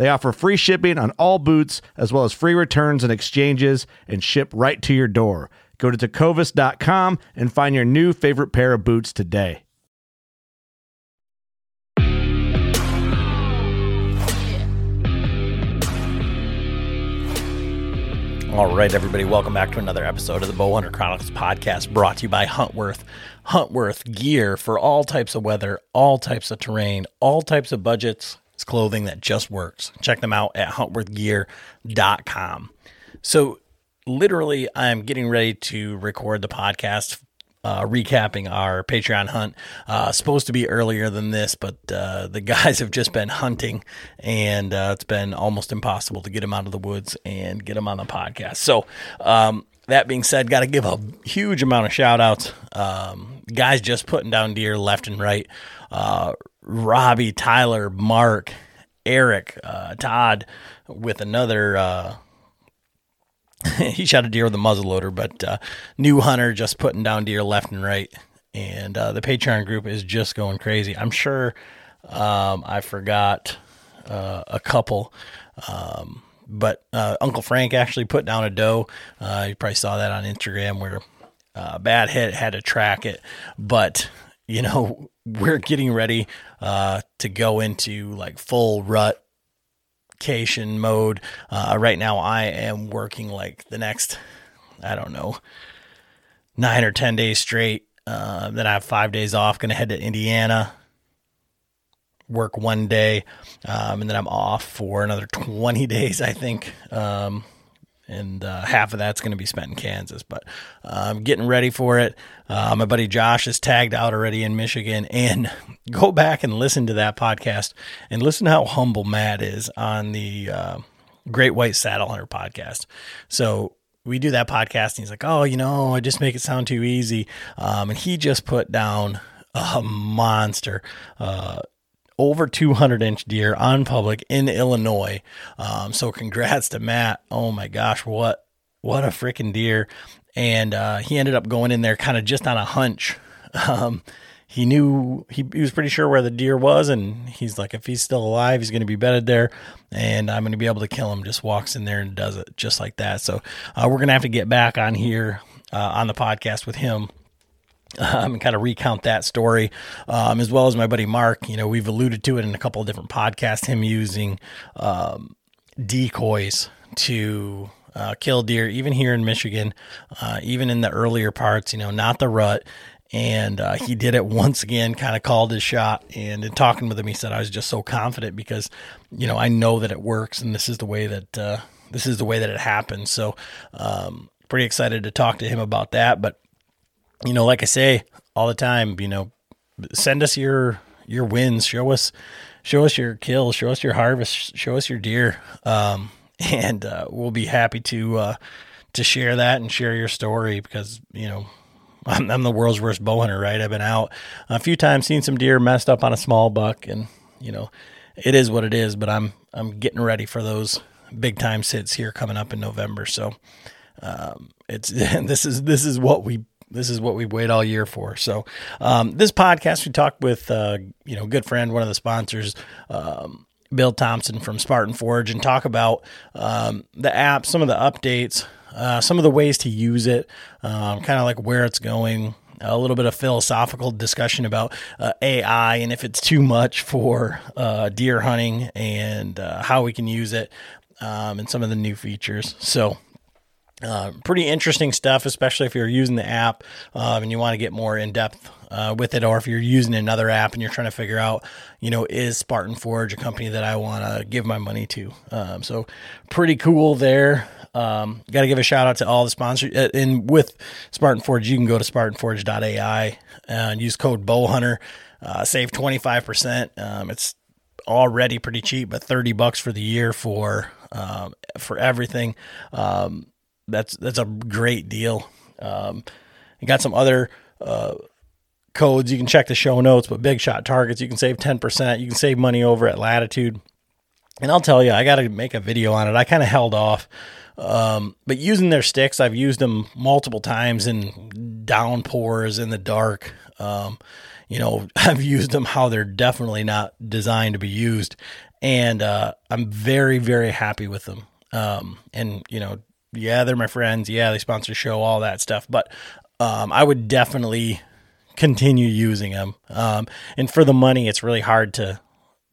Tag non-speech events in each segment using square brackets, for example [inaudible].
They offer free shipping on all boots, as well as free returns and exchanges, and ship right to your door. Go to tecovas.com and find your new favorite pair of boots today. All right, everybody, welcome back to another episode of the Bowhunter Chronicles podcast brought to you by Huntworth. Huntworth gear for all types of weather, all types of terrain, all types of budgets. It's clothing that just works. Check them out at huntworthgear.com. So, literally, I'm getting ready to record the podcast uh, recapping our Patreon hunt. Uh, supposed to be earlier than this, but uh, the [laughs] guys have just been hunting, and uh, it's been almost impossible to get them out of the woods and get them on the podcast. So, um, that being said, got to give a huge amount of shout outs. Um, guys just putting down deer left and right. Uh, Robbie, Tyler, Mark, Eric, uh, Todd, with another [laughs] he shot a deer with a muzzleloader, but uh, new hunter just putting down deer left and right. And uh, the Patreon group is just going crazy. I'm sure um, I forgot uh, a couple, um, but uh, Uncle Frank actually put down a doe. Uh, you probably saw that on Instagram where uh, Bad Hit had to track it, but you know [laughs] we're getting ready to go into like full rut vacation mode. Uh, right now, I am working like the next, I don't know, nine or 10 days straight. Uh, then I have five days off, going to head to Indiana, work one day, um, and then I'm off for another 20 [laughs] days, I think. Um, and uh, half of that's going to be spent in Kansas. But I'm getting ready for it. Uh, my buddy Josh is tagged out already in Michigan, and [laughs] go back and listen to that podcast and listen to how humble Matt is on the uh, Great White Saddle Hunter podcast. So we do that podcast, and he's like, "Oh, you know, I just make it sound too easy," um, and he just put down a monster. Over 200 inch deer on public in Illinois. Um, so congrats to Matt. Oh my gosh, what what a freaking deer! And uh, he ended up going in there kind of just on a hunch. [laughs] Um, he knew he, he was pretty sure where the deer was, and he's like, if he's still alive, he's going to be bedded there, and I'm going to be able to kill him. Just walks in there and does it just like that. So uh, we're going to have to get back on here uh, on the podcast with him. Um, and kind of recount that story, um, as well as my buddy Mark. You know, we've alluded to it in a couple of different podcasts. Him using um, decoys to uh, kill deer, even here in Michigan, uh, even in the earlier parts. You know, not the rut, and uh, he did it once again kind of called his shot and in talking with him he said i was just so confident because you know i know that it works and this is the way that uh, this is the way that it happens so um, pretty excited to talk to him about that but you know like i say all the time you know send us your your wins show us show us your kills show us your harvest show us your deer um, [laughs] and uh, we'll be happy to uh, to share that and share your story because you know I'm, I'm the world's worst bow hunter, right? I've been out a few times, seen some deer messed up on a small buck, and you know, it is what it is. But I'm I'm getting ready for those big time sits here coming up in November. So um, it's [laughs] this is this is what we this is what we wait all year for. So um, this podcast we talked with uh, you know good friend, one of the sponsors. Um, Bill Thompson from Spartan Forge and talk about um, the app, some of the updates, uh, some of the ways to use it, um, kind of like where it's going, a little bit of philosophical discussion about uh, AI and if it's too much for uh, deer hunting and uh, how we can use it um, and some of the new features. So, uh, pretty interesting stuff, especially if you're using the app um, and you want to get more in depth uh, with it, or if you're using another app and you're trying to figure out, you know, is Spartan Forge a company that I want to give my money to? Um, so, pretty cool there. Um, Got to give a shout out to all the sponsors. Uh, and with Spartan Forge, you can go to spartanforge.ai and use code Bowhunter, uh, save 25%. Um, it's already pretty cheap, but 30 bucks for the year for, um, for everything. Um, that's, that's a great deal. Um, you got some other, uh, codes. You can check the show notes, but big shot targets, you can save 10%. You can save money over at Latitude. And I'll tell you, I got to make a video on it. I kind of held off um, but using their sticks, I've used them multiple times in downpours in the dark. Um, you know, [laughs] I've used them how they're definitely not designed to be used. And uh, I'm very, very happy with them. Um, and, you know, yeah, they're my friends. Yeah, they sponsor the show, all that stuff. But um, I would definitely continue using them. Um, and for the money, it's really hard to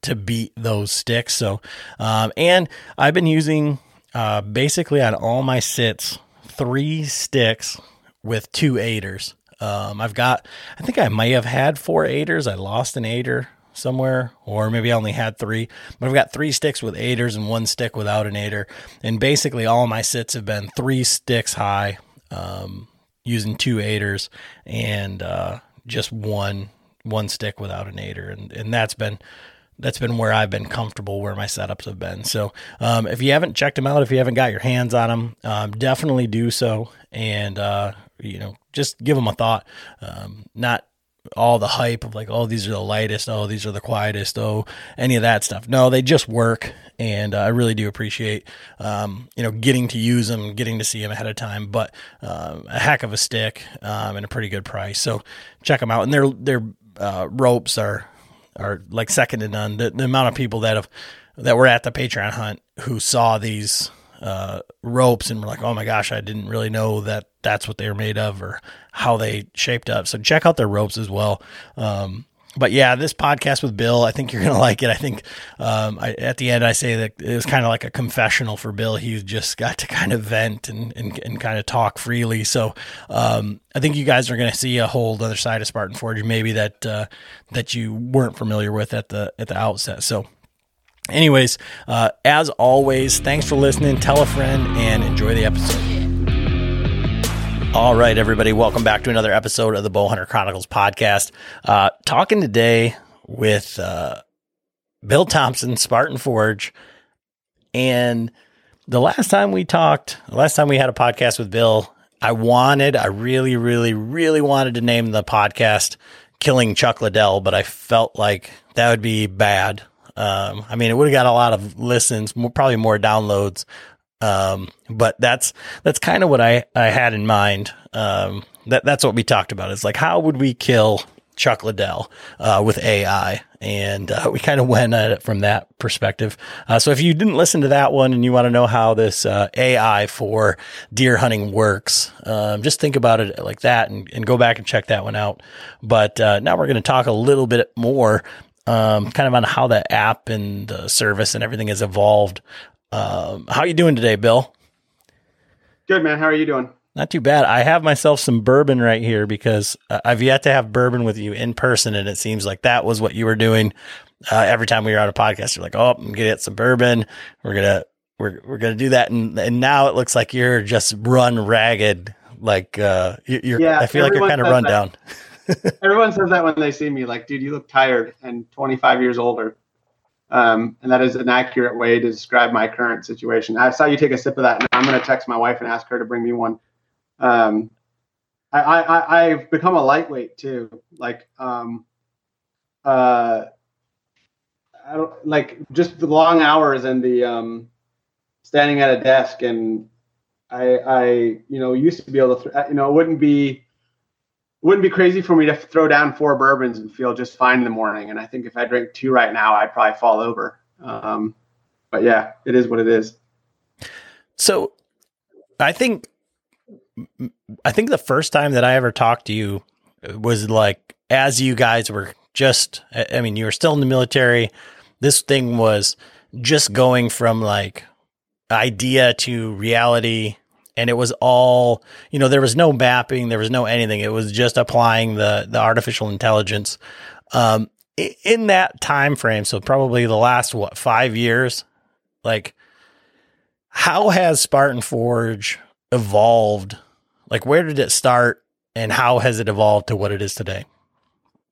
to beat those sticks. So, um, and I've been using uh, basically on all my sits, three sticks with two aiders. Um, I've got, I think I may have had four aiders. I lost an aider somewhere, or maybe I only had three, but I've got three sticks with aiders and one stick without an aider. And basically, all my sits have been three sticks high, um, using two aiders and uh, just one one stick without an aider, and and that's been that's been where I've been comfortable, where my setups have been. So, um, if you haven't checked them out, if you haven't got your hands on them, um, definitely do so, and uh, you know, just give them a thought. Um, not all the hype of like, oh, these are the lightest, oh, these are the quietest, oh, any of that stuff. No, they just work, and uh, I really do appreciate, um, you know, getting to use them, getting to see them ahead of time. But uh, a heck of a stick um, and a pretty good price. So check them out, and their their uh, ropes are are like second to none. The, the, amount of people that have that were at the Patreon hunt who saw these uh, ropes and we're like, "Oh my gosh, I didn't really know that that's what they were made of or how they shaped up." So check out their ropes as well. Um, but yeah, this podcast with Bill, I think you're gonna [laughs] like it. I think um, I, at the end I say that it was kind of like a confessional for Bill. He just got to kind of vent and and, and kind of talk freely. So um, I think you guys are gonna see a whole other side of Spartan Forge, maybe that uh, that you weren't familiar with at the at the outset. So. Anyways, uh, as always, thanks for listening. Tell a friend and enjoy the episode. All right, everybody, welcome back to another episode of the Bowhunter Chronicles podcast. Uh, talking today with uh, Bill Thompson, Spartan Forge. And the last time we talked, the last time we had a podcast with Bill, I wanted, I really, really, really wanted to name the podcast Killing Chuck Liddell, but I felt like that would be bad. Um, I mean, it would have got a lot of listens, more, probably more downloads um, but that's that's kind of what I, I had in mind. Um, that that's what we talked about. It's like how would we kill Chuck Liddell uh, with AI, and uh, we kind of went at it from that perspective. Uh, so if you didn't listen to that one and you want to know how this uh, AI for deer hunting works, um, just think about it like that and, and, go back and check that one out. But uh, now we're going to talk a little bit more, um, kind of on how the app and the service and everything has evolved. Um, how are you doing today, Bill? Good, man. How are you doing? Not too bad. I have myself some bourbon right here because uh, I've yet to have bourbon with you in person, and it seems like that was what you were doing uh, every time we were on a podcast. You're like, "Oh, I'm gonna get some bourbon. We're gonna we're we're gonna do that," and and now it looks like you're just run ragged. Like uh, you're, yeah, I feel like you're kind of run down. [laughs] everyone says that when they see me, like, "Dude, you look tired and 25 years older." Um, and that is an accurate way to describe my current situation. I saw you take a sip of that, and I'm going to text my wife and ask her to bring me one um, I, I I've become a lightweight too. Like um, uh, I don't like just the long hours and the um, standing at a desk and I I you know used to be able to th- you know it wouldn't be wouldn't be crazy for me to throw down four bourbons and feel just fine in the morning. And I think if I drink two right now, I'd probably fall over. Um, but yeah, it is what it is. So I think I think the first time that I ever talked to you was like as you guys were just I mean you were still in the military this thing was just going from like idea to reality and it was all you know there was no mapping there was no anything it was just applying the the artificial intelligence um in that time frame so probably the last what 5 years like how has Spartan Forge evolved like, where did it start and how has it evolved to what it is today?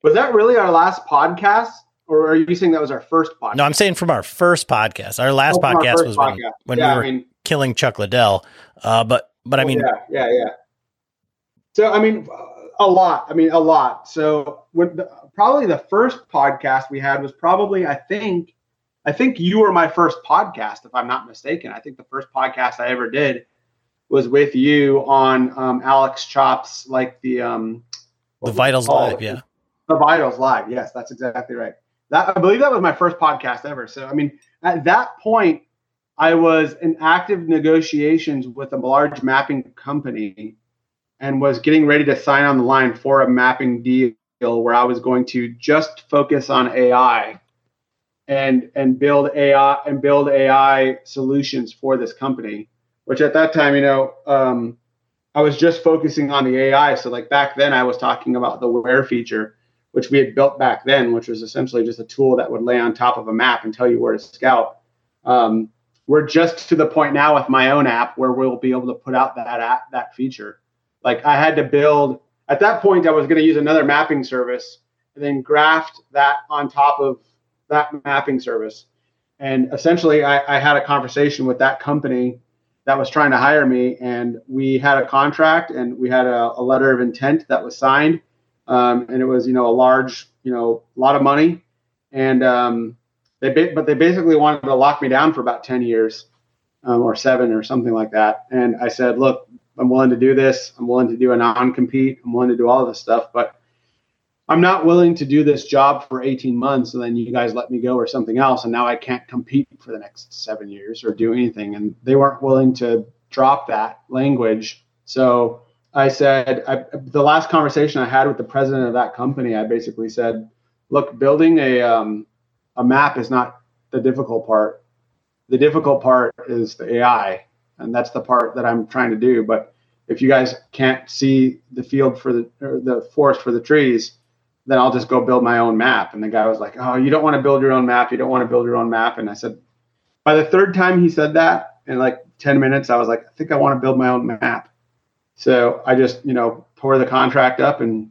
Was that really our last podcast? Or are you saying that was our first podcast? No, I'm saying from our first podcast. Our last oh, podcast our was podcast. when, when yeah, we were I mean, killing Chuck Liddell. Uh, but, but I oh, mean, yeah, yeah, yeah. So, I mean, a lot. I mean, a lot. So, when the, probably the first podcast we had was probably, I think, I think you were my first podcast, if I'm not mistaken. I think the first podcast I ever did was with you on um, Alex Chops, like the um, the Vitals Live, yeah, the Vitals Live. Yes, that's exactly right. That I believe that was my first podcast ever. So I mean, at that point, I was in active negotiations with a large mapping company, and was getting ready to sign on the line for a mapping deal where I was going to just focus on AI and and build AI and build AI solutions for this company which at that time, you know, um, I was just focusing on the AI. So like back then, I was talking about the where feature, which we had built back then, which was essentially just a tool that would lay on top of a map and tell you where to scout. Um, we're just to the point now with my own app where we'll be able to put out that app, that feature. Like I had to build at that point, I was going to use another mapping service and then graft that on top of that mapping service. And essentially, I, I had a conversation with that company that was trying to hire me, and we had a contract and we had a, a letter of intent that was signed, um, and it was you know a large you know a lot of money, and um, they but they basically wanted to lock me down for about ten years um, or seven or something like that, and I said, look, I'm willing to do this. I'm willing to do a non compete. I'm willing to do all of this stuff, but I'm not willing to do this job for 18 months and then you guys let me go or something else. And now I can't compete for the next seven years or do anything. And they weren't willing to drop that language. So I said, I, the last conversation I had with the president of that company, I basically said, look, building a, um, a map is not the difficult part. The difficult part is the AI. And that's the part that I'm trying to do. But if you guys can't see the field for the, the forest for the trees, then I'll just go build my own map. And the guy was like, Oh, you don't want to build your own map. You don't want to build your own map. And I said, by the third time he said that in like 10 minutes, I was like, I think I want to build my own map. So I just, you know, tore the contract up and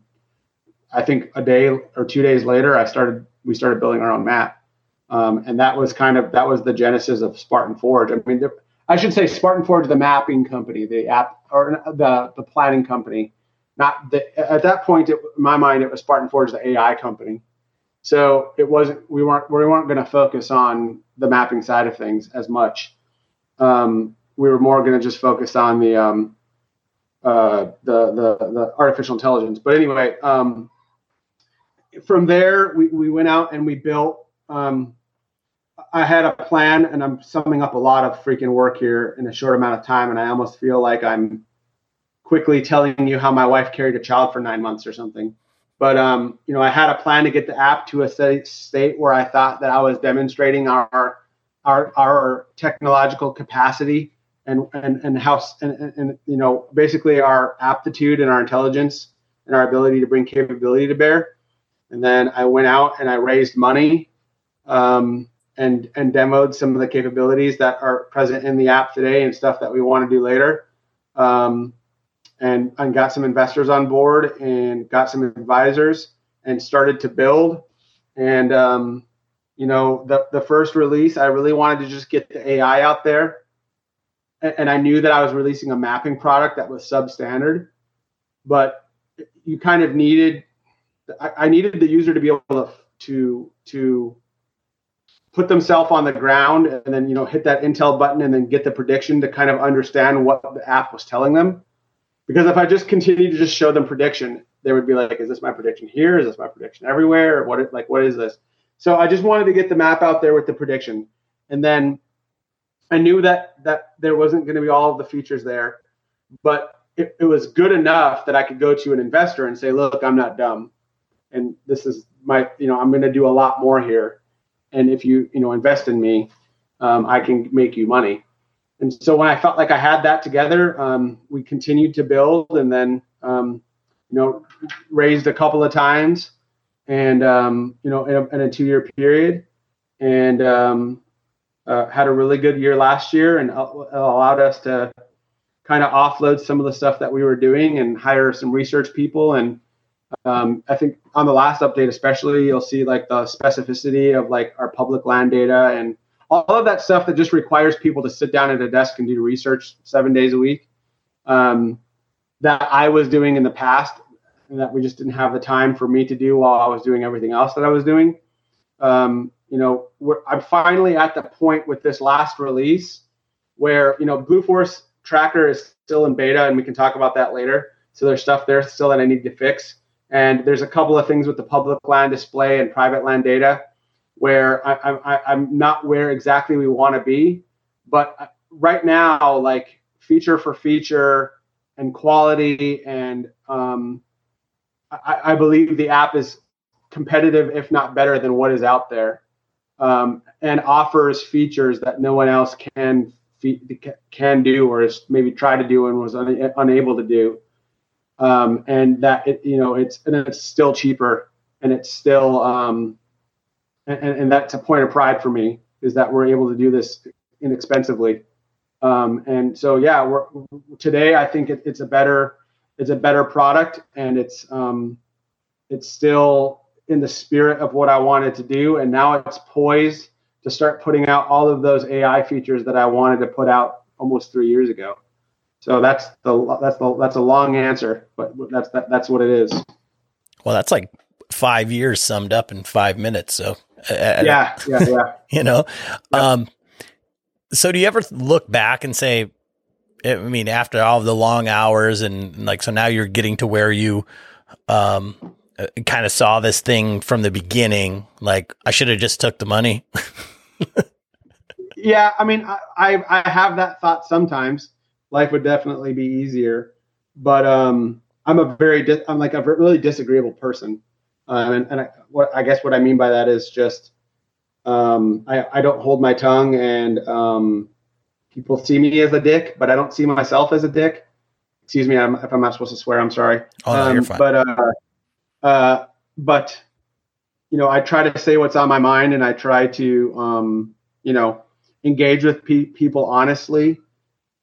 I think a day or two days later, I started, we started building our own map. Um, and that was kind of, that was the genesis of Spartan Forge. I mean, I should say Spartan Forge, the mapping company, the app or the, the planning company not the, at that point it, in my mind it was Spartan Forge the AI company. So it wasn't we weren't we weren't going to focus on the mapping side of things as much. Um, we were more going to just focus on the, um, uh, the the the artificial intelligence. But anyway, um, from there, we, we went out and we built. Um, I had a plan, and I'm summing up a lot of freaking work here in a short amount of time, and I almost feel like I'm quickly telling you how my wife carried a child for nine months or something. But um, you know, I had a plan to get the app to a state where I thought that I was demonstrating our our our technological capacity and and and how and, and, you know basically our aptitude and our intelligence and our ability to bring capability to bear. And then I went out and I raised money um, and and demoed some of the capabilities that are present in the app today and stuff that we want to do later. Um, and, and got some investors on board and got some advisors and started to build. And um, you know, the the first release, I really wanted to just get the AI out there, and, and I knew that I was releasing a mapping product that was substandard, but you kind of needed I, I needed the user to be able to to to put themselves on the ground and then you know hit that intel button and then get the prediction to kind of understand what the app was telling them. Because if i just continue to just show them prediction they would be like is this my prediction here? Is this my prediction everywhere? What like what is this? So i just wanted to get the map out there with the prediction. And then i knew that that there wasn't going to be all of the features there but it, it was good enough that I could go to an investor and say, look, I'm not dumb. And this is my, you know, I'm going to do a lot more here. And if you, you know, invest in me, um, I can make you money. And so when I felt like I had that together, um, we continued to build and then, um, you know, raised a couple of times and, um, you know, in a, in a two year period and um, uh, had a really good year last year and allowed us to kind of offload some of the stuff that we were doing and hire some research people. And um, I think on the last update, especially, you'll see like the specificity of like our public land data and all of that stuff that just requires people to sit down at a desk and do research seven days a week. Um, that I was doing in the past, and that we just didn't have the time for me to do while I was doing everything else that I was doing. Um, you know, I'm finally at the point with this last release where you know Blue Force tracker is still in beta, and we can talk about that later. So there's stuff there still that I need to fix. And there's a couple of things with the public land display and private land data where I, I'm not where exactly we want to be. But right now, like feature for feature and quality, and um, I, I believe the app is competitive, if not better, than what is out there, um, and offers features that no one else can can do or has maybe tried to do and was un, unable to do. Um, and that it, you know, it's and it's still cheaper and it's still um, and, and that's a point of pride for me is that we're able to do this inexpensively. Um, and so yeah, we're today I think it, it's a better it's a better product and it's um, it's still in the spirit of what I wanted to do and now it's poised to start putting out all of those AI features that I wanted to put out almost three years ago. So that's the that's the that's a long answer, but that's that, that's what it is. Well, that's like five years summed up in five minutes. So uh, yeah, yeah, yeah. [laughs] you know, um, so do you ever look back and say, I mean, after all the long hours and like, so now you're getting to where you, um, uh, kind of saw this thing from the beginning. Like I should have just took the money. [laughs] yeah, I mean, I, I have that thought sometimes. Life would definitely be easier, but um, I'm a very di- I'm like a really disagreeable person, um, and, and I, what I guess what I mean by that is just um, I I don't hold my tongue, and um, people see me as a dick, but I don't see myself as a dick. Excuse me, I'm, if I'm not supposed to swear, I'm sorry. Oh, no, you're um, fine. But uh, uh, but you know, I try to say what's on my mind and I try to, um, you know, engage with pe- people honestly.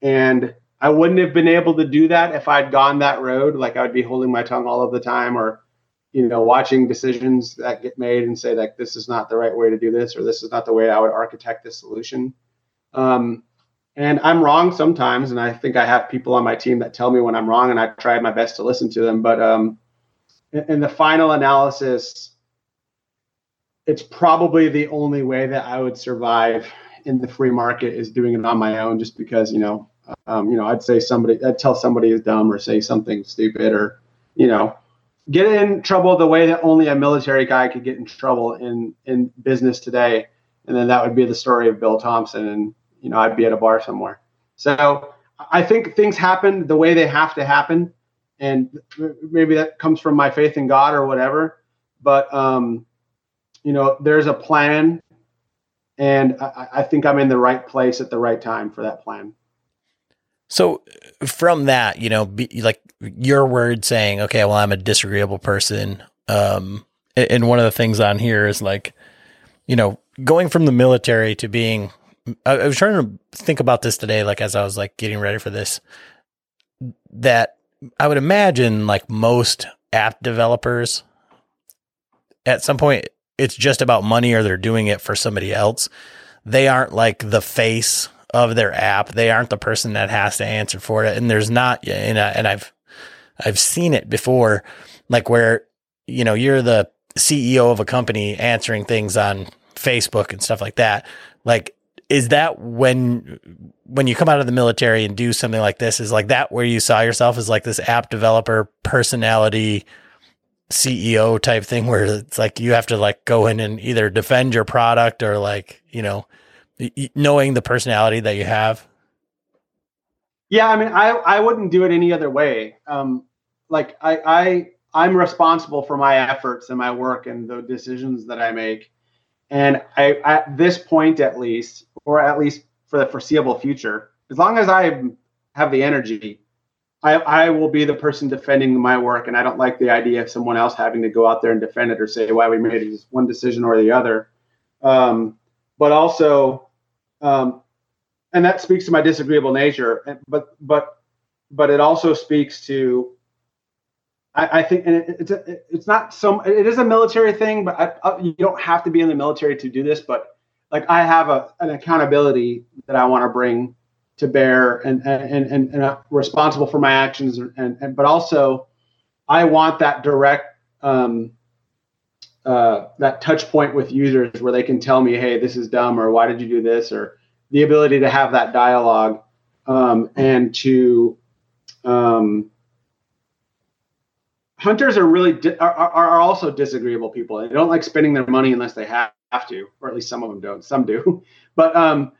And I wouldn't have been able to do that if I'd gone that road. Like I would be holding my tongue all of the time or, you know, watching decisions that get made and say like, this is not the right way to do this, or this is not the way I would architect this solution. Um, and I'm wrong sometimes. And I think I have people on my team that tell me when I'm wrong and I try my best to listen to them. But, um, in, in the final analysis, it's probably the only way that I would survive in the free market is doing it on my own, just because you know, um, you know, I'd say somebody, I'd tell somebody is dumb or say something stupid or, you know, get in trouble the way that only a military guy could get in trouble in in business today, and then that would be the story of Bill Thompson, and you know I'd be at a bar somewhere. So I think things happen the way they have to happen, and maybe that comes from my faith in God or whatever. But um, you know, there's a plan, and I, I think I'm in the right place at the right time for that plan. So from that, you know, be, like your word saying, okay, well, I'm a disagreeable person. Um, and one of the things on here is like, you know, going from the military to being, I, I was trying to think about this today, like as I was like getting ready for this, that I would imagine like most app developers at some point, it's just about money or they're doing it for somebody else. They aren't like the face of their app. They aren't the person that has to answer for it. And there's not, and, I, and I've, I've seen it before, like where, you know, you're the CEO of a company answering things on Facebook and stuff like that. Like, is that when, when you come out of the military and do something like this, is like that where you saw yourself as like this app developer personality, CEO type thing where it's like you have to like go in and either defend your product or like, you know, knowing the personality that you have? Yeah, I mean, I I wouldn't do it any other way. Um, like I I I'm responsible for my efforts and my work and the decisions that I make, and I at this point at least, or at least for the foreseeable future, as long as I have the energy, I I will be the person defending my work, and I don't like the idea of someone else having to go out there and defend it or say why we made one decision or the other. Um, but also um, and that speaks to my disagreeable nature. But but but it also speaks to I, I think, and it, it's a, it's not some it is a military thing, but I, I, you don't have to be in the military to do this. But like I have a an accountability that I want to bring to bear, and and and, and I'm responsible for my actions, and, and but also I want that direct. Um, uh, that touch point with users where they can tell me, hey, this is dumb, or why did you do this, or the ability to have that dialogue um, and to um, hunters are really di- are, are also disagreeable people. They don't like spending their money unless they have, have to, or at least some of them don't. Some do, [laughs] but um,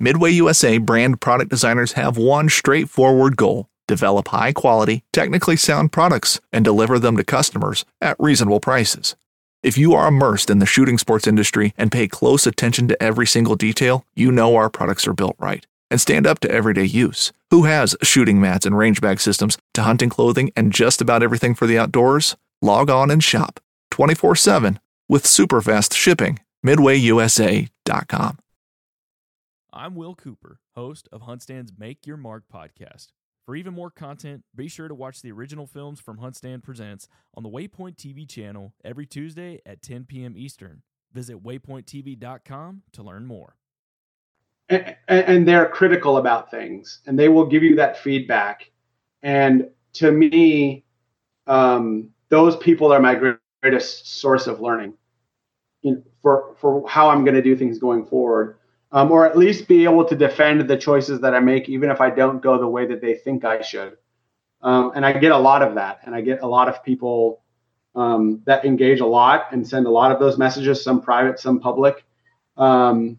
Midway USA brand product designers have one straightforward goal develop high quality, technically sound products and deliver them to customers at reasonable prices. If you are immersed in the shooting sports industry and pay close attention to every single detail, you know our products are built right and stand up to everyday use. Who has shooting mats and range bag systems to hunting clothing and just about everything for the outdoors? Log on and shop 24 7 with super fast shipping. MidwayUSA.com. I'm Will Cooper, host of HuntStand's Make Your Mark podcast. For even more content, be sure to watch the original films from HuntStand Presents on the Waypoint TV channel every Tuesday at 10 p.m. Eastern. Visit waypointtv.com to learn more. And, and, they're critical about things, and they will give you that feedback. And to me, um, those people are my greatest source of learning you know, for for how I'm going to do things going forward um, or at least be able to defend the choices that I make, even if I don't go the way that they think I should. Um, and I get a lot of that, and I get a lot of people um, that engage a lot and send a lot of those messages, some private, some public. Um,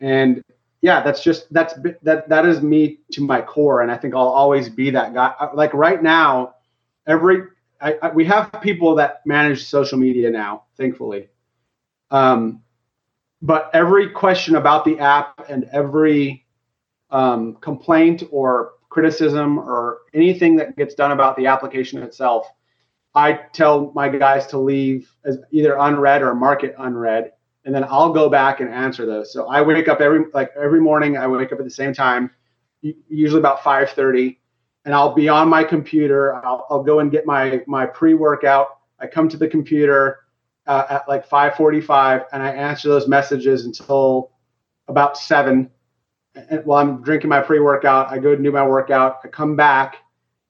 and yeah, that's just that's that that is me to my core, and I think I'll always be that guy. Like right now, every I, I, we have people that manage social media now, thankfully. Um, but every question about the app and every um, complaint or criticism or anything that gets done about the application itself, I tell my guys to leave as either unread or mark it unread, and then I'll go back and answer those. So I wake up every like every morning. I wake up at the same time, usually about 5:30, and I'll be on my computer. I'll, I'll go and get my my pre workout. I come to the computer uh, at like 5:45, and I answer those messages until about seven. And while I'm drinking my pre-workout, I go and do my workout. I come back,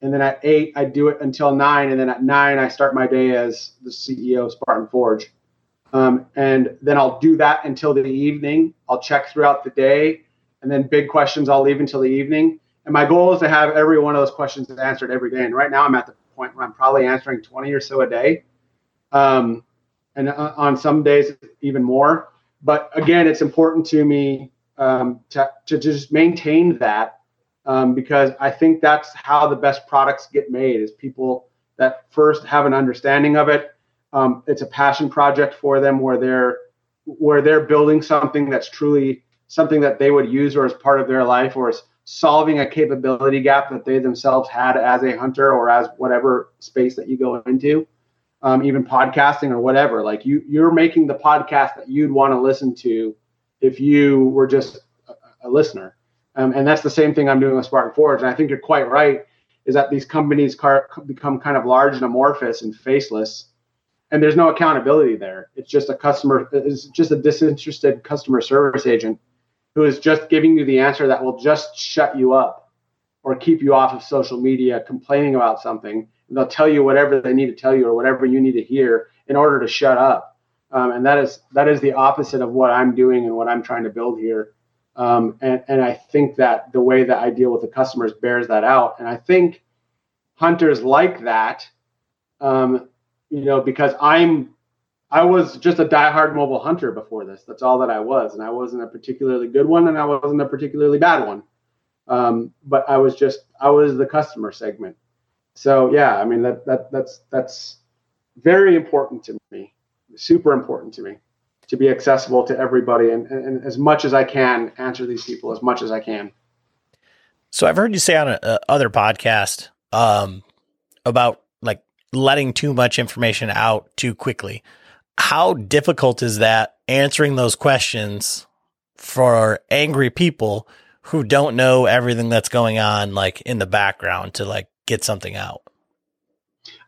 and then at eight, I do it until nine, and then at nine, I start my day as the CEO of Spartan Forge. Um, and then I'll do that until the evening. I'll check throughout the day, and then big questions I'll leave until the evening. And my goal is to have every one of those questions answered every day. And right now, I'm at the point where I'm probably answering 20 or so a day. Um, and uh, on some days, even more. But again, it's important to me um, to, to just maintain that um, because I think that's how the best products get made is people that first have an understanding of it. Um, it's a passion project for them where they're where they're building something that's truly something that they would use or as part of their life or as solving a capability gap that they themselves had as a hunter or as whatever space that you go into um, even podcasting or whatever. Like you you're making the podcast that you'd want to listen to if you were just a, listener. Um, and that's the same thing i'm doing with spartan forge. And i think you're quite right is that these companies car- become kind of large and amorphous and faceless and there's no accountability there. It's just a customer it's just a disinterested customer service agent who is just giving you the answer that will just shut you up or keep you off of social media complaining about something. They'll tell you whatever they need to tell you or whatever you need to hear in order to shut up. Um, and that is that is the opposite of what I'm doing and what I'm trying to build here. Um, and, and I think that the way that I deal with the customers bears that out. And I think hunters like that, um, you know, because I'm I was just a diehard mobile hunter before this. That's all that I was, and I wasn't a particularly good one, and I wasn't a particularly bad one. Um, but I was just I was the customer segment. So yeah, I mean that that that's that's very important to me, super important to me, to be accessible to everybody, and, and, and as much as I can answer these people as much as I can. So I've heard you say on a, a other podcast um, about like letting too much information out too quickly how difficult is that answering those questions for angry people who don't know everything that's going on like in the background to like get something out?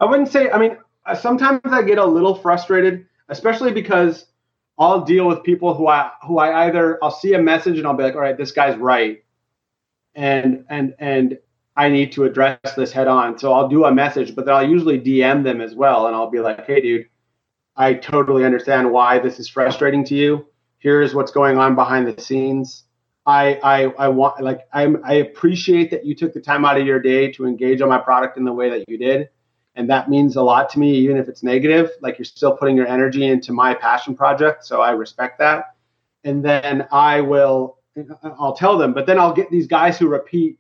I wouldn't say, I mean, uh, sometimes I get a little frustrated, especially because I'll deal with people who I who I either I'll see a message and I'll be like, all right, this guy's right. And and and I need to address this head on. So I'll do a message, but then I'll usually DM them as well. And I'll be like, hey dude, I totally understand why this is frustrating to you. Here's what's going on behind the scenes. I I I want like I'm I appreciate that you took the time out of your day to engage on my product in the way that you did. And that means a lot to me, even if it's negative. Like you're still putting your energy into my passion project. So I respect that. And then I will uh, uh, I'll tell them, but then I'll get these guys who repeat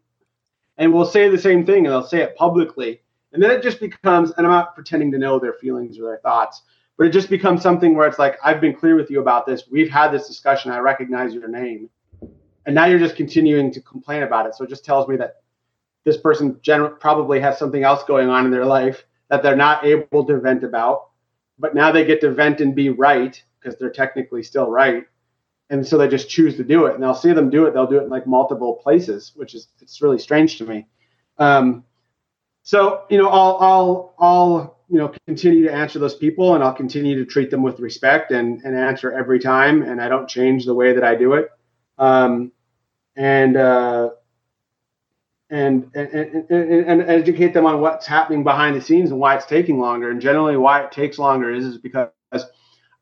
and will say the same thing and they'll say it publicly. And then it just becomes, and I'm not pretending to know their feelings or their thoughts, but it just becomes something where it's like i've been clear with you about this we've had this discussion i recognize your name and now you're just continuing to complain about it. So it just tells me that this person gener- probably has something else going on in their life that they're not able to vent about. But now they get to vent and be right because they're technically still right. And so they just choose to do it. And i'll see them do it. They'll do it in like multiple places which is it's really strange to me. Um, so you know i'll i'll i'll you know continue to answer those people and i'll continue to treat them with respect and, and answer every time and i don't change the way that i do it um, and, uh, and, and, and, and educate them on what's happening behind the scenes and why it's taking longer and generally why it takes longer is, is because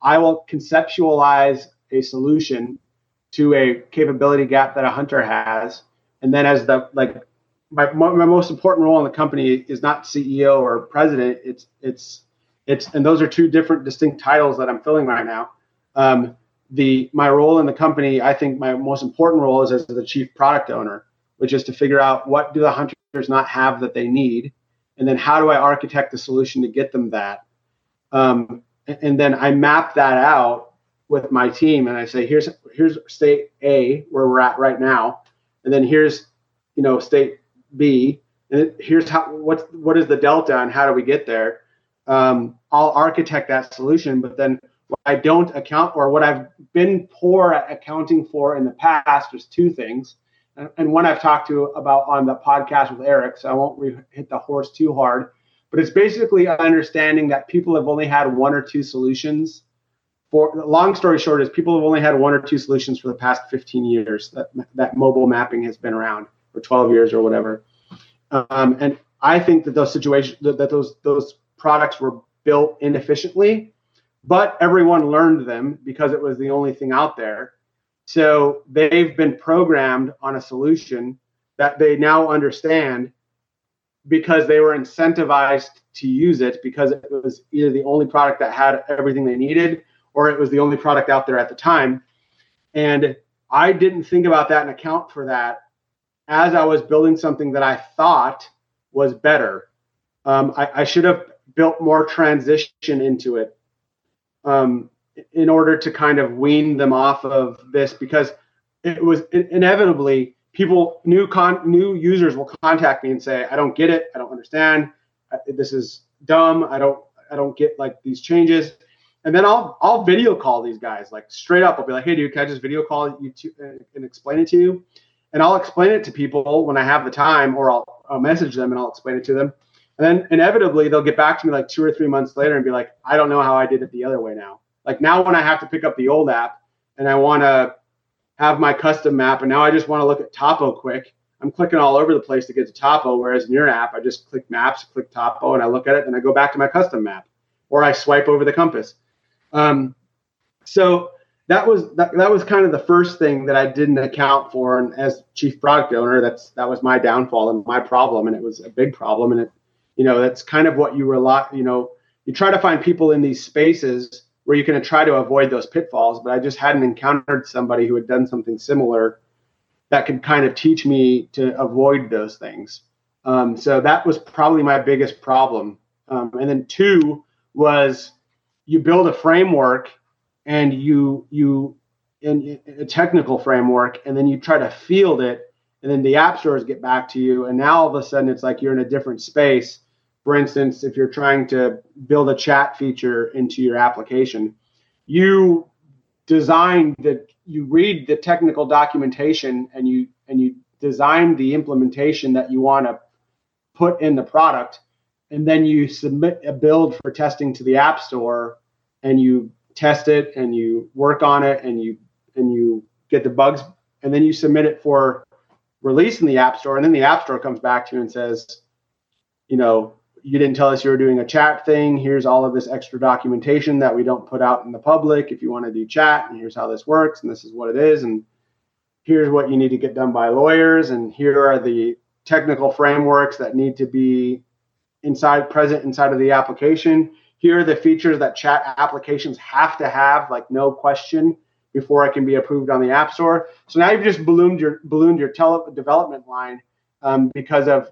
i will conceptualize a solution to a capability gap that a hunter has and then as the like my, my most important role in the company is not CEO or president. It's it's it's and those are two different distinct titles that I'm filling right now. Um, the my role in the company, I think my most important role is as the chief product owner, which is to figure out what do the hunters not have that they need, and then how do I architect the solution to get them that. Um, and then I map that out with my team, and I say, here's here's state A where we're at right now, and then here's you know state B, and here's how what what is the delta and how do we get there? Um, I'll architect that solution, but then what I don't account or what I've been poor at accounting for in the past is two things, and, and one I've talked to about on the podcast with Eric, so I won't re- hit the horse too hard. But it's basically understanding that people have only had one or two solutions. For long story short, is people have only had one or two solutions for the past 15 years that that mobile mapping has been around for 12 years or whatever. Um, and I think that those situations, that, that those those products were built inefficiently, but everyone learned them because it was the only thing out there. So they've been programmed on a solution that they now understand because they were incentivized to use it because it was either the only product that had everything they needed or it was the only product out there at the time. And I didn't think about that and account for that as I was building something that I thought was better. Um, I, I, should have built more transition into it um, in order to kind of wean them off of this because it was inevitably people new con new users will contact me and say i don't get it. I don't understand. This is dumb. I don't i don't get like these changes. And then i'll i'll video call these guys like straight up. I'll be like hey dude can i just video call you to, uh, and explain it to you? And i'll explain it to people when i have the time or I'll, I'll message them and i'll explain it to them and then inevitably they'll get back to me like two or three months later and be like i don't know how i did it the other way now like now when i have to pick up the old app and i want to have my custom map, and now I just want to look at topo quick. I'm clicking all over the place to get to topo, whereas in your app, I just click maps, click topo, and I look at it, and I go back to my custom map, or I swipe over the compass. Um, so that was that, that was kind of the first thing that I didn't account for, and as chief product owner, that's that was my downfall and my problem, and it was a big problem, and it, you know, that's kind of what you rely, you know, you try to find people in these spaces where you can try to avoid those pitfalls. But I just hadn't encountered somebody who had done something similar that could kind of teach me to avoid those things. Um, so that was probably my biggest problem. Um, and then two was you build a framework and you you in a technical framework and then you try to field it and then the app stores get back to you and now all of a sudden it's like you're in a different space for instance, if you're trying to build a chat feature into your application, you design that you read the technical documentation and you and you design the implementation that you want to put in the product and then you submit a build for testing to the app store and you test it and you work on it and you and you get the bugs and then you submit it for release in the app store and then the app store comes back to you and says you know you didn't tell us you were doing a chat thing. Here's all of this extra documentation that we don't put out in the public. If you want to do chat, and here's how this works, and this is what it is, and here's what you need to get done by lawyers, and here are the technical frameworks that need to be inside present inside of the application. Here are the features that chat applications have to have, like no question, before it can be approved on the App Store. So now you've just ballooned your ballooned your tele- development line um, because of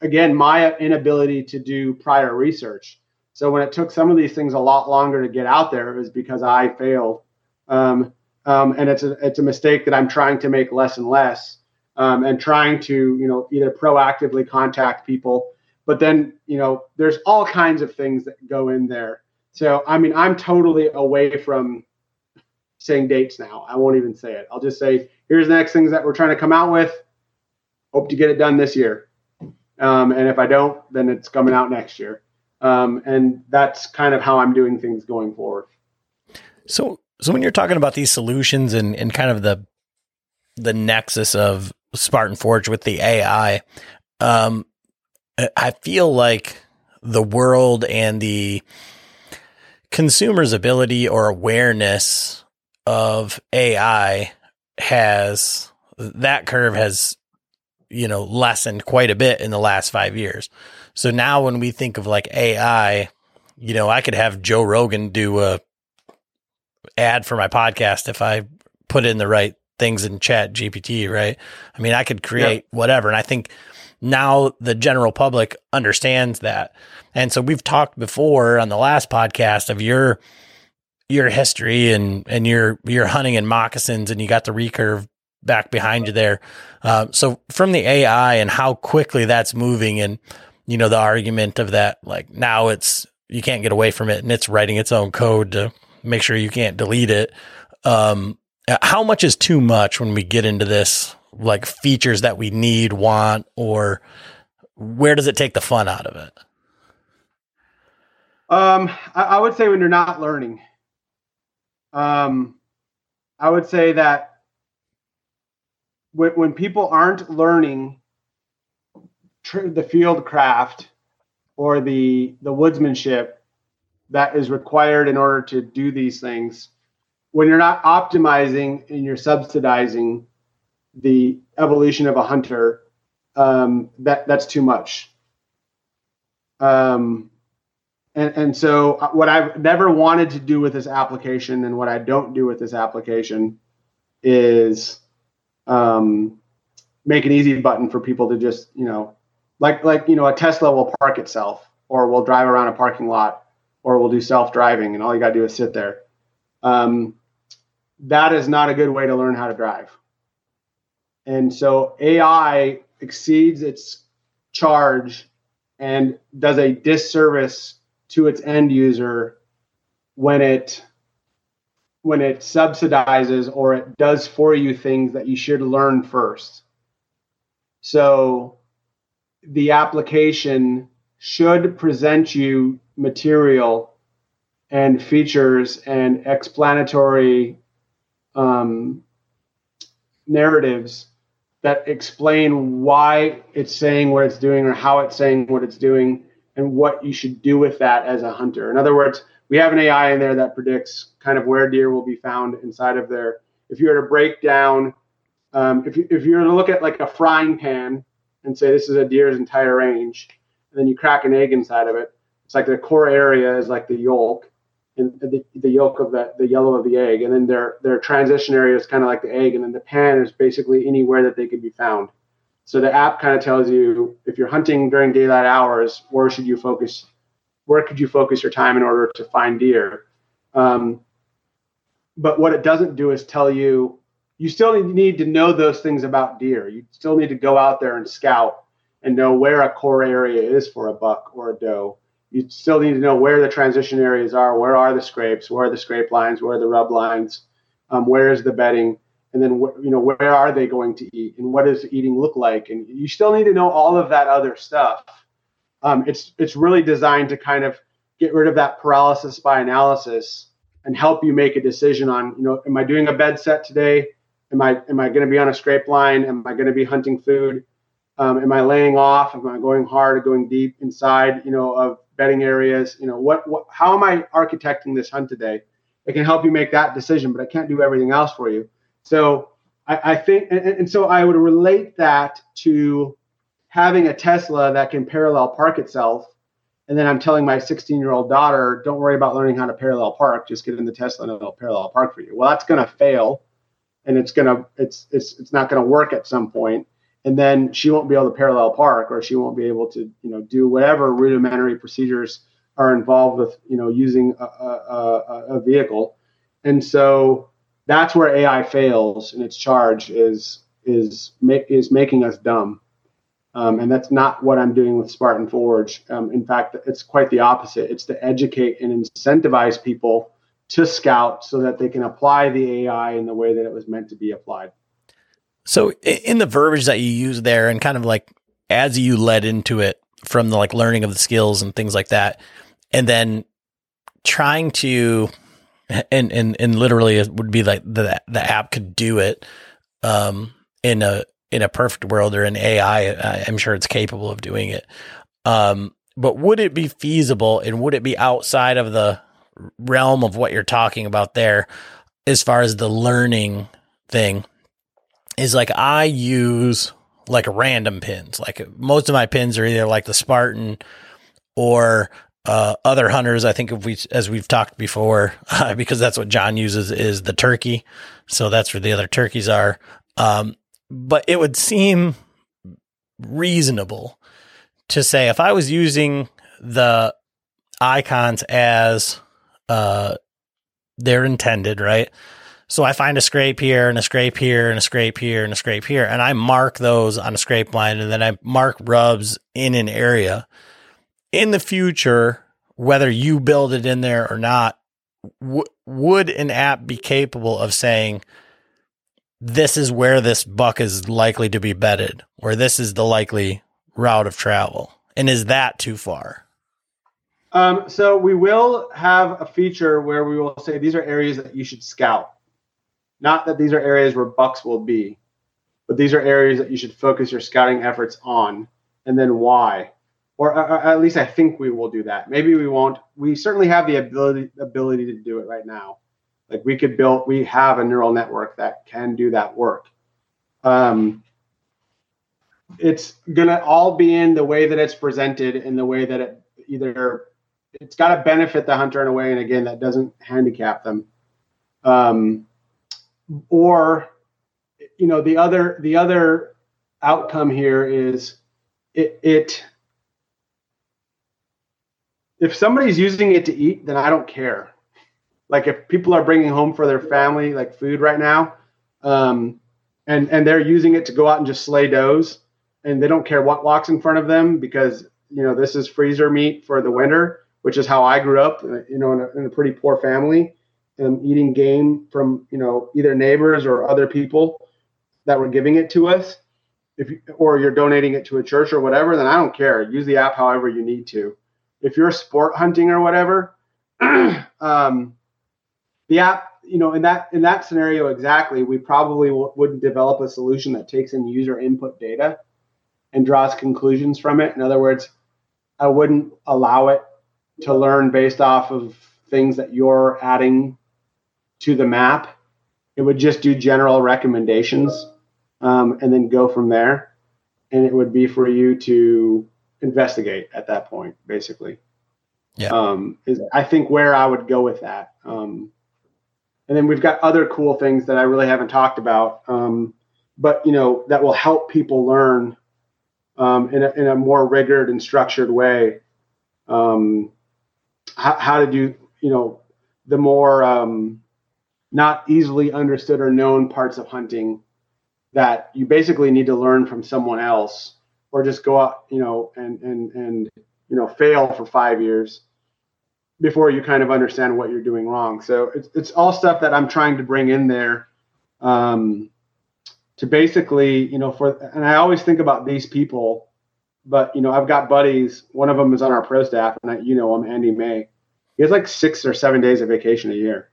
again, my inability to do prior research. So when it took some of these things a lot longer to get out there, it was because I failed. Um, um, and it's a it's a mistake that I'm trying to make less and less, um, and trying to you know either proactively contact people, but then you know there's all kinds of things that go in there. So I mean I'm totally away from saying dates now. I won't even say it. I'll just say here's the next things that we're trying to come out with. Hope to get it done this year. Um, and if I don't, then it's coming out next year. Um, and that's kind of how I'm doing things going forward. So, so when you're talking about these solutions and, and kind of the the nexus of Spartan Forge with the AI, um, I feel like the world and the consumer's ability or awareness of AI has that curve has you know, lessened quite a bit in the last five years. So now when we think of like AI, you know, I could have Joe Rogan do a ad for my podcast if I put in the right things in ChatGPT, right? I mean, I could create yep. whatever. And I think now the general public understands that. And so we've talked before on the last podcast of your your history and and your your hunting in moccasins and you got the recurve back behind you there. Uh, so from the AI and how quickly that's moving, and you know the argument of that, like now it's you can't get away from it, and it's writing its own code to make sure you can't delete it. Um, how much is too much when we get into this, like features that we need, want, or where does it take the fun out of it? Um, I, I would say when you're not learning. Um, I would say that when, when people aren't learning tr- the field craft or the the woodsmanship that is required in order to do these things when you're not optimizing and you're subsidizing the evolution of a hunter um, that that's too much. Um, and, and so uh, what I've never wanted to do with this application and what I don't do with this application is um, make an easy button for people to just, you know, like like you know, a Tesla will park itself or will drive around a parking lot or will do self-driving and all you got to do is sit there. Um, that is not a good way to learn how to drive. And so AI exceeds its charge and does a disservice to its end user when it when it subsidizes or it does for you things that you should learn first. So the application should present you material and features and explanatory um, narratives that explain why it's saying what it's doing or how it's saying what it's doing and what you should do with that as a hunter. In other words, we have an AI in there that predicts kind of where deer will be found inside of there. If you were to break down, um, if, you, if you were to look at like a frying pan and say this is a deer's entire range, and then you crack an egg inside of it, it's like the core area is like the yolk, and the, the yolk of the, the yellow of the egg, and then their their transition area is kind of like the egg, and then the pan is basically anywhere that they could be found. So the app kind of tells you if you're hunting during daylight hours, where should you focus? Where could you focus your time in order to find deer? Um, but what it doesn't do is tell you you still need to know those things about deer. You still need to go out there and scout and know where a core area is for a buck or a doe. You still need to know where the transition areas are. Where are the scrapes? Where are the scrape lines? Where are the rub lines? Um, where is the bedding? and then you know where are they going to eat and what does eating look like and you still need to know all of that other stuff um, it's it's really designed to kind of get rid of that paralysis by analysis and help you make a decision on you know am i doing a bed set today? Am i am i going to be on a scrape line? Am i going to be hunting food? Um, am i laying off? Am i going hard or going deep inside you know of bedding areas? You know what, what how am i architecting this hunt today? It can help you make that decision but i can't do everything else for you. So I, I think, and, and so I would relate that to having a Tesla that can parallel park itself. And then I'm telling my 16 year old daughter, don't worry about learning how to parallel park. Just get in the Tesla and it'll parallel park for you. Well, that's going to fail, and it's going to it's it's it's not going to work at some point. And then she won't be able to parallel park, or she won't be able to you know do whatever rudimentary procedures are involved with you know using a, a, a vehicle. And so that's where AI fails in its charge is is is making us dumb, um, and that's not what I'm doing with Spartan Forge. Um, in fact, it's quite the opposite. It's to educate and incentivize people to scout so that they can apply the AI in the way that it was meant to be applied. So, in the verbiage that you use there, and kind of like as you led into it from the like learning of the skills and things like that, and then trying to and and and literally it would be like the the app could do it um in a in a perfect world or in AI I'm sure it's capable of doing it um but would it be feasible and would it be outside of the realm of what you're talking about there as far as the learning thing is like I use like random pins like most of my pins are either like the Spartan or uh, other hunters, I think if we, as we've talked before, uh, [laughs] because that's what John uses is the turkey. So that's where the other turkeys are. Um, but it would seem reasonable to say if I was using the icons as uh, they're intended, right? So I find a scrape here and a scrape here and a scrape here and a scrape here, and I mark those on a scrape line, and then I mark rubs in an area in the future, whether you build it in there or not, w- would an app be capable of saying, this is where this buck is likely to be bedded, or this is the likely route of travel? And is that too far? Um, so we will have a feature where we will say these are areas that you should scout. Not that these are areas where bucks will be, but these are areas that you should focus your scouting efforts on, and then why or, at least I think we will do that. Maybe we won't. We certainly have the ability ability to do it right now. Like we could build, we have a neural network that can do that work. Um, it's gonna all be in the way that it's presented, in the way that it either it's got to benefit the hunter in a way, and again, that doesn't handicap them. Um, or, you know, the other the other outcome here is it it if somebody's using it to eat, then I don't care. Like if people are bringing home for their family like food right now, um, and and they're using it to go out and just slay does, and they don't care what walks in front of them because you know this is freezer meat for the winter, which is how I grew up. You know, in a, in a pretty poor family, and eating game from you know either neighbors or other people that were giving it to us. If you, or you're donating it to a church or whatever, then I don't care. Use the app however you need to. If you're sport hunting or whatever, [clears throat] um, the app you know in that in that scenario exactly we probably w- wouldn't develop a solution that takes in user input data and draws conclusions from it. In other words i wouldn't allow it to learn based off of things that you're adding to the map. It would just do general recommendations um, and then go from there. And it would be for you to investigate at that point basically. Yeah. um, is i think where i would go with that um, and then we've got other cool things that I really haven't talked about, um, but you know that will help people learn um, in, a, in a more rigored and structured way. Um, how, how, to do you know the more um, not easily understood or known parts of hunting that you basically need to learn from someone else or just go out you know and and and you know fail for five years before you kind of understand what you're doing wrong. So it's it's all stuff that I'm trying to bring in there um, to basically, you know, for and I always think about these people, but you know, I've got buddies. One of them is on our pro staff, and I, you know, I'm Andy May. He has like six or seven days of vacation a year,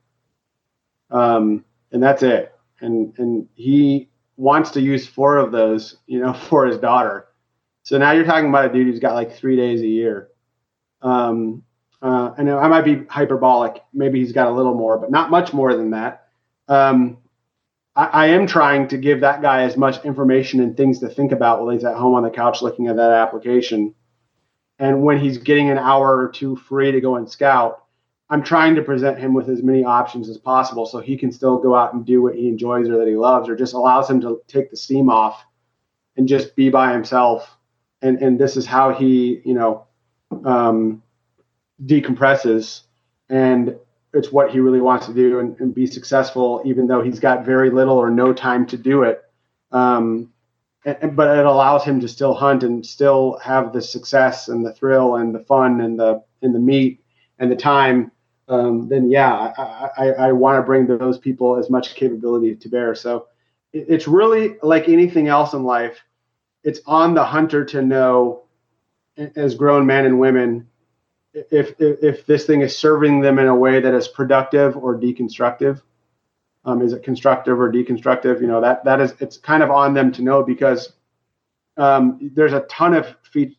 um, and that's it. And and he wants to use four of those, you know, [laughs] for his daughter. So now you're talking about a dude who's got like three days a year. Um, uh, know I might be hyperbolic. Maybe he's got a little more, but not much more than that. Um, I, I, am trying to give that guy as much information and things to think about while he's at home on the couch looking at that application. And when he's getting an hour or two free to go and scout, I'm trying to present him with as many options as possible so he can still go out and do what he enjoys or that he loves, or just allows him to take the steam off and just be by himself. And and this is how he, you know, um, decompresses and it's what he really wants to do and, and, be successful even though he's got very little or no time to do it. Um, and, but it allows him to still hunt and still have the success and the thrill and the fun and the and the meat and the time. Um, then yeah i, I, I want to bring those people as much capability to bear. So it, it's really like anything else in life it's on the hunter to know as grown men and women if, if, if this thing is serving them in a way that is productive or deconstructive. Um, is it constructive or deconstructive? You know that that is it's kind of on them to know because um, there's a ton of feed.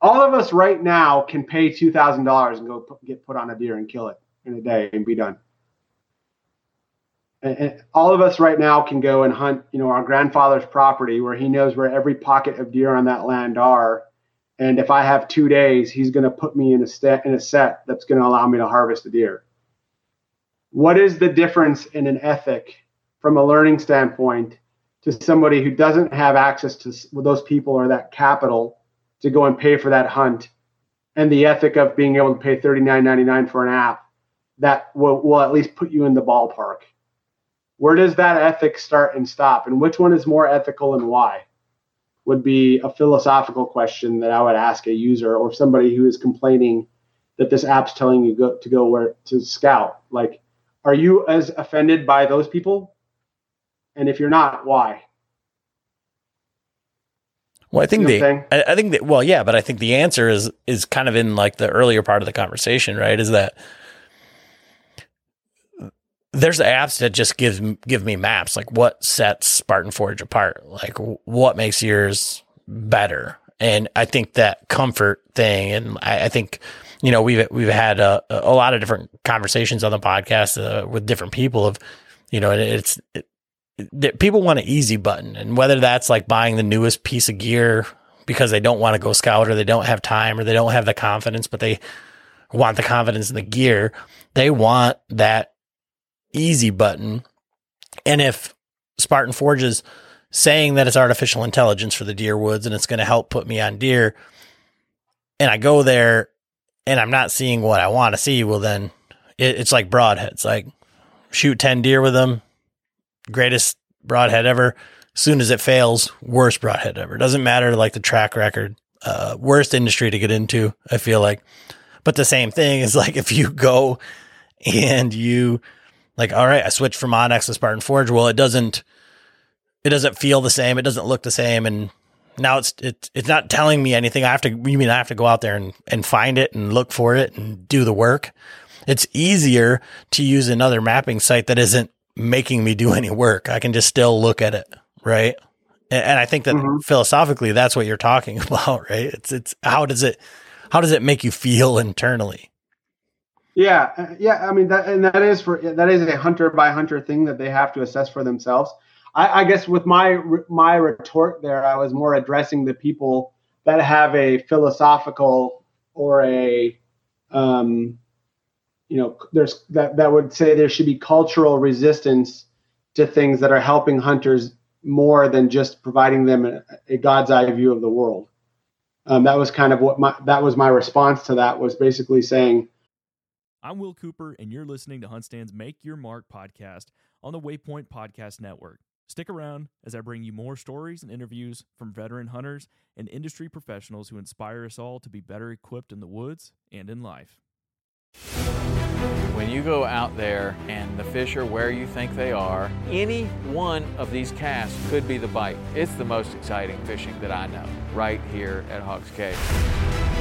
All of us right now can pay two thousand dollars and go get put on a deer and kill it in a day and be done. And all of us right now can go and hunt, you know, our grandfather's property where he knows where every pocket of deer on that land are and if I have two days, he's going to put me in a set in a set that's going to allow me to harvest a deer. What is the difference in an ethic from a learning standpoint to somebody who doesn't have access to those people or that capital to go and pay for that hunt, and the ethic of being able to pay thirty nine ninety nine for an app that will, will at least put you in the ballpark? Where does that ethic start and stop, and which one is more ethical and why? Would be a philosophical question that I would ask a user or somebody who is complaining that this app's telling you go, to go where to scout. Like, are you as offended by those people? And if you're not, why? Well, I think you know the I, I think that well, yeah, but I think the answer is is kind of in like the earlier part of the conversation, right? Is that there's apps that just give give me maps like what sets Spartan Forge apart, like what makes yours better. And I think that comfort thing, and I, I think you know we've we've had a, a lot of different conversations on the podcast uh, with different people of you know it's it, it, people want an easy button, and whether that's like buying the newest piece of gear because they don't want to go scout or they don't have time or they don't have the confidence, but they want the confidence in the gear. They want that easy button. And if Spartan Forge is saying that it's artificial intelligence for the deer woods and it's going to help put me on deer, and I go there and I'm not seeing what I want to see, well, then it, it's like broadheads. Like shoot 10 deer with them, greatest broadhead ever. Soon as it fails, worst broadhead ever. Doesn't matter like the track record. Uh, worst industry to get into, I feel like. But the same thing is like if you go and you like, all right, I switched from onX to Spartan Forge. Well, it doesn't, it doesn't feel the same. It doesn't look the same. And now it's, it's, it's not telling me anything. I have to, you mean I have to go out there and, and find it and look for it and do the work. It's easier to use another mapping site that isn't making me do [laughs] any work. I can just still look at it. Right. And, and I think that mm-hmm. philosophically, that's what you're talking [laughs] about, right? It's, it's, how does it, how does it make you feel [laughs] internally? Yeah, uh, yeah. I mean, that and that is for that is a hunter by hunter thing that they have to assess for themselves. I, I guess with my my retort there, I was more addressing the people that have a philosophical or a um, you know, there's that that would say there should be cultural resistance to things that are helping hunters more than just providing them a, a God's eye view of the world. Um, that was kind of what my that was my response to that was basically saying I'm Will Cooper, and you're listening to HuntStand's Make Your Mark podcast on the Waypoint Podcast Network. Stick around as I bring you more stories and interviews from veteran hunters and industry professionals who inspire us all to be better equipped in the woods and in life. When you go out there and the fish are where you think they are, any one of these casts could be the bite. It's the most exciting fishing that I know, right here at Hawks Cay.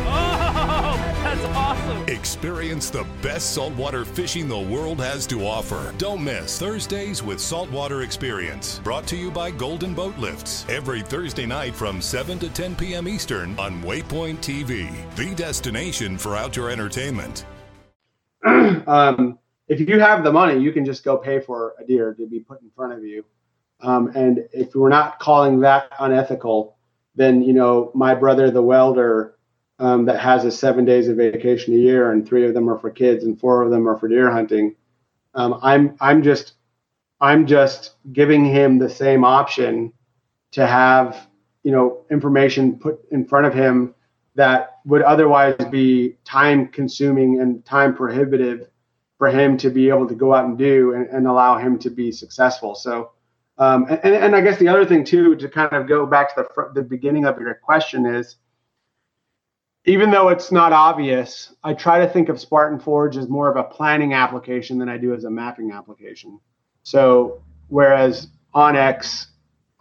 Oh, [laughs] that's awesome! Experience the best saltwater fishing the world has to offer. Don't miss Thursdays with Saltwater Experience, brought to you by Golden Boat Lifts, every Thursday night from 7 to 10 p.m. Eastern on Waypoint TV, the destination for outdoor entertainment. [clears throat] um, if you have the money, you can just go pay for a deer to be put in front of you. Um, and if we're not calling that unethical, then you know my brother, the welder, um, that has a seven days of vacation a year, and three of them are for kids, and four of them are for deer hunting. Um, I'm I'm just I'm just giving him the same option to have you know information put in front of him that would otherwise be time consuming and time prohibitive for him to be able to go out and do and, and allow him to be successful. So, um, and, and I guess the other thing too, to kind of go back to the, the beginning of your question is, even though it's not obvious, I try to think of Spartan Forge as more of a planning application than I do as a mapping application. So, whereas onX,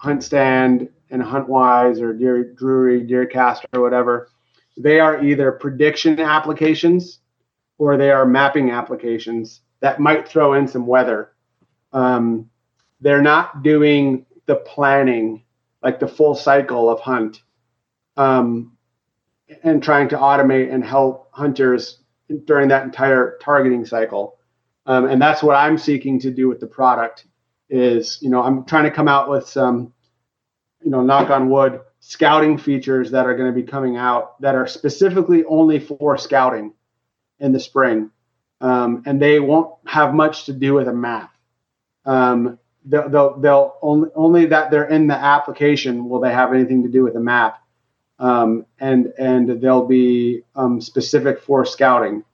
HuntStand, and HuntWise or Deer Drury, DeerCast, or whatever, they are either prediction applications or they are mapping applications that might throw in some weather. Um, they're not doing the planning, like the full cycle of hunt, um, and trying to automate and help hunters during that entire targeting cycle. Um, and that's what I'm seeking to do with the product. Is you know I'm trying to come out with some, you know, knock on wood, scouting features that are going to be coming out that are specifically only for scouting in the spring. Um, and they won't have much to do with a map. Um, they'll, they'll, they'll, only, only that they're in the application will they have anything to do with a map. Um, and, and they'll be um, specific for scouting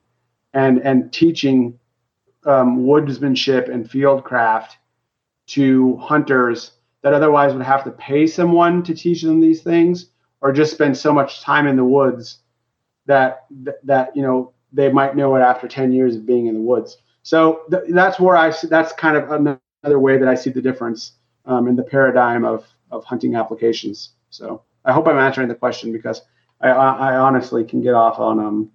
and, and teaching um, woodsmanship and fieldcraft to hunters that otherwise would have to pay someone to teach them these things or just spend so much time in the woods that that you know they might know it after 10 years of being in the woods. So th- that's where i see that's kind of another way that i see the difference um, in the paradigm of of hunting applications. So i hope i'm answering the question because i i honestly can get off on um,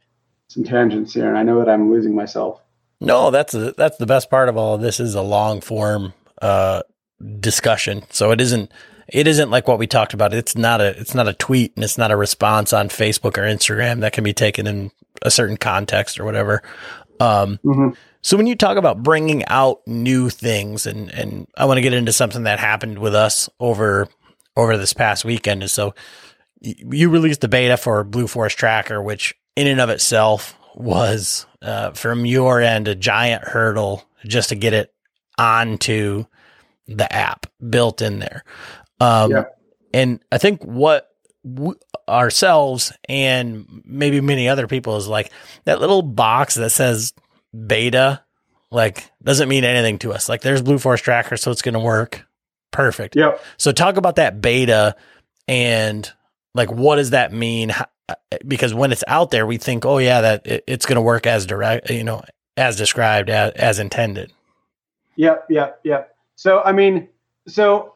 some tangents here and i know that i'm losing myself no that's a, that's the best part of all of this is a long form uh, discussion. So it isn't it isn't like what we talked about. It's not a it's not a tweet and it's not a response on Facebook or Instagram that can be taken in a certain context or whatever. Um, mm-hmm. So when you talk about bringing out new things, and and I want to get into something that happened with us over over this past weekend, is so you released the beta for Blue Force Tracker, which in and of itself was uh, from your end a giant hurdle just to get it onto the app built in there. Um, yeah. And I think what w- ourselves and maybe many other people is like that little box that says beta, like doesn't mean anything to us. Like there's Blue Force Tracker, so it's going to work. Perfect. Yep. So talk about that beta and like what does that mean? Because when it's out there, we think, oh yeah, that it's going to work as direct, you know, as described, as, as intended. Yep. Yep. Yep. So I mean, so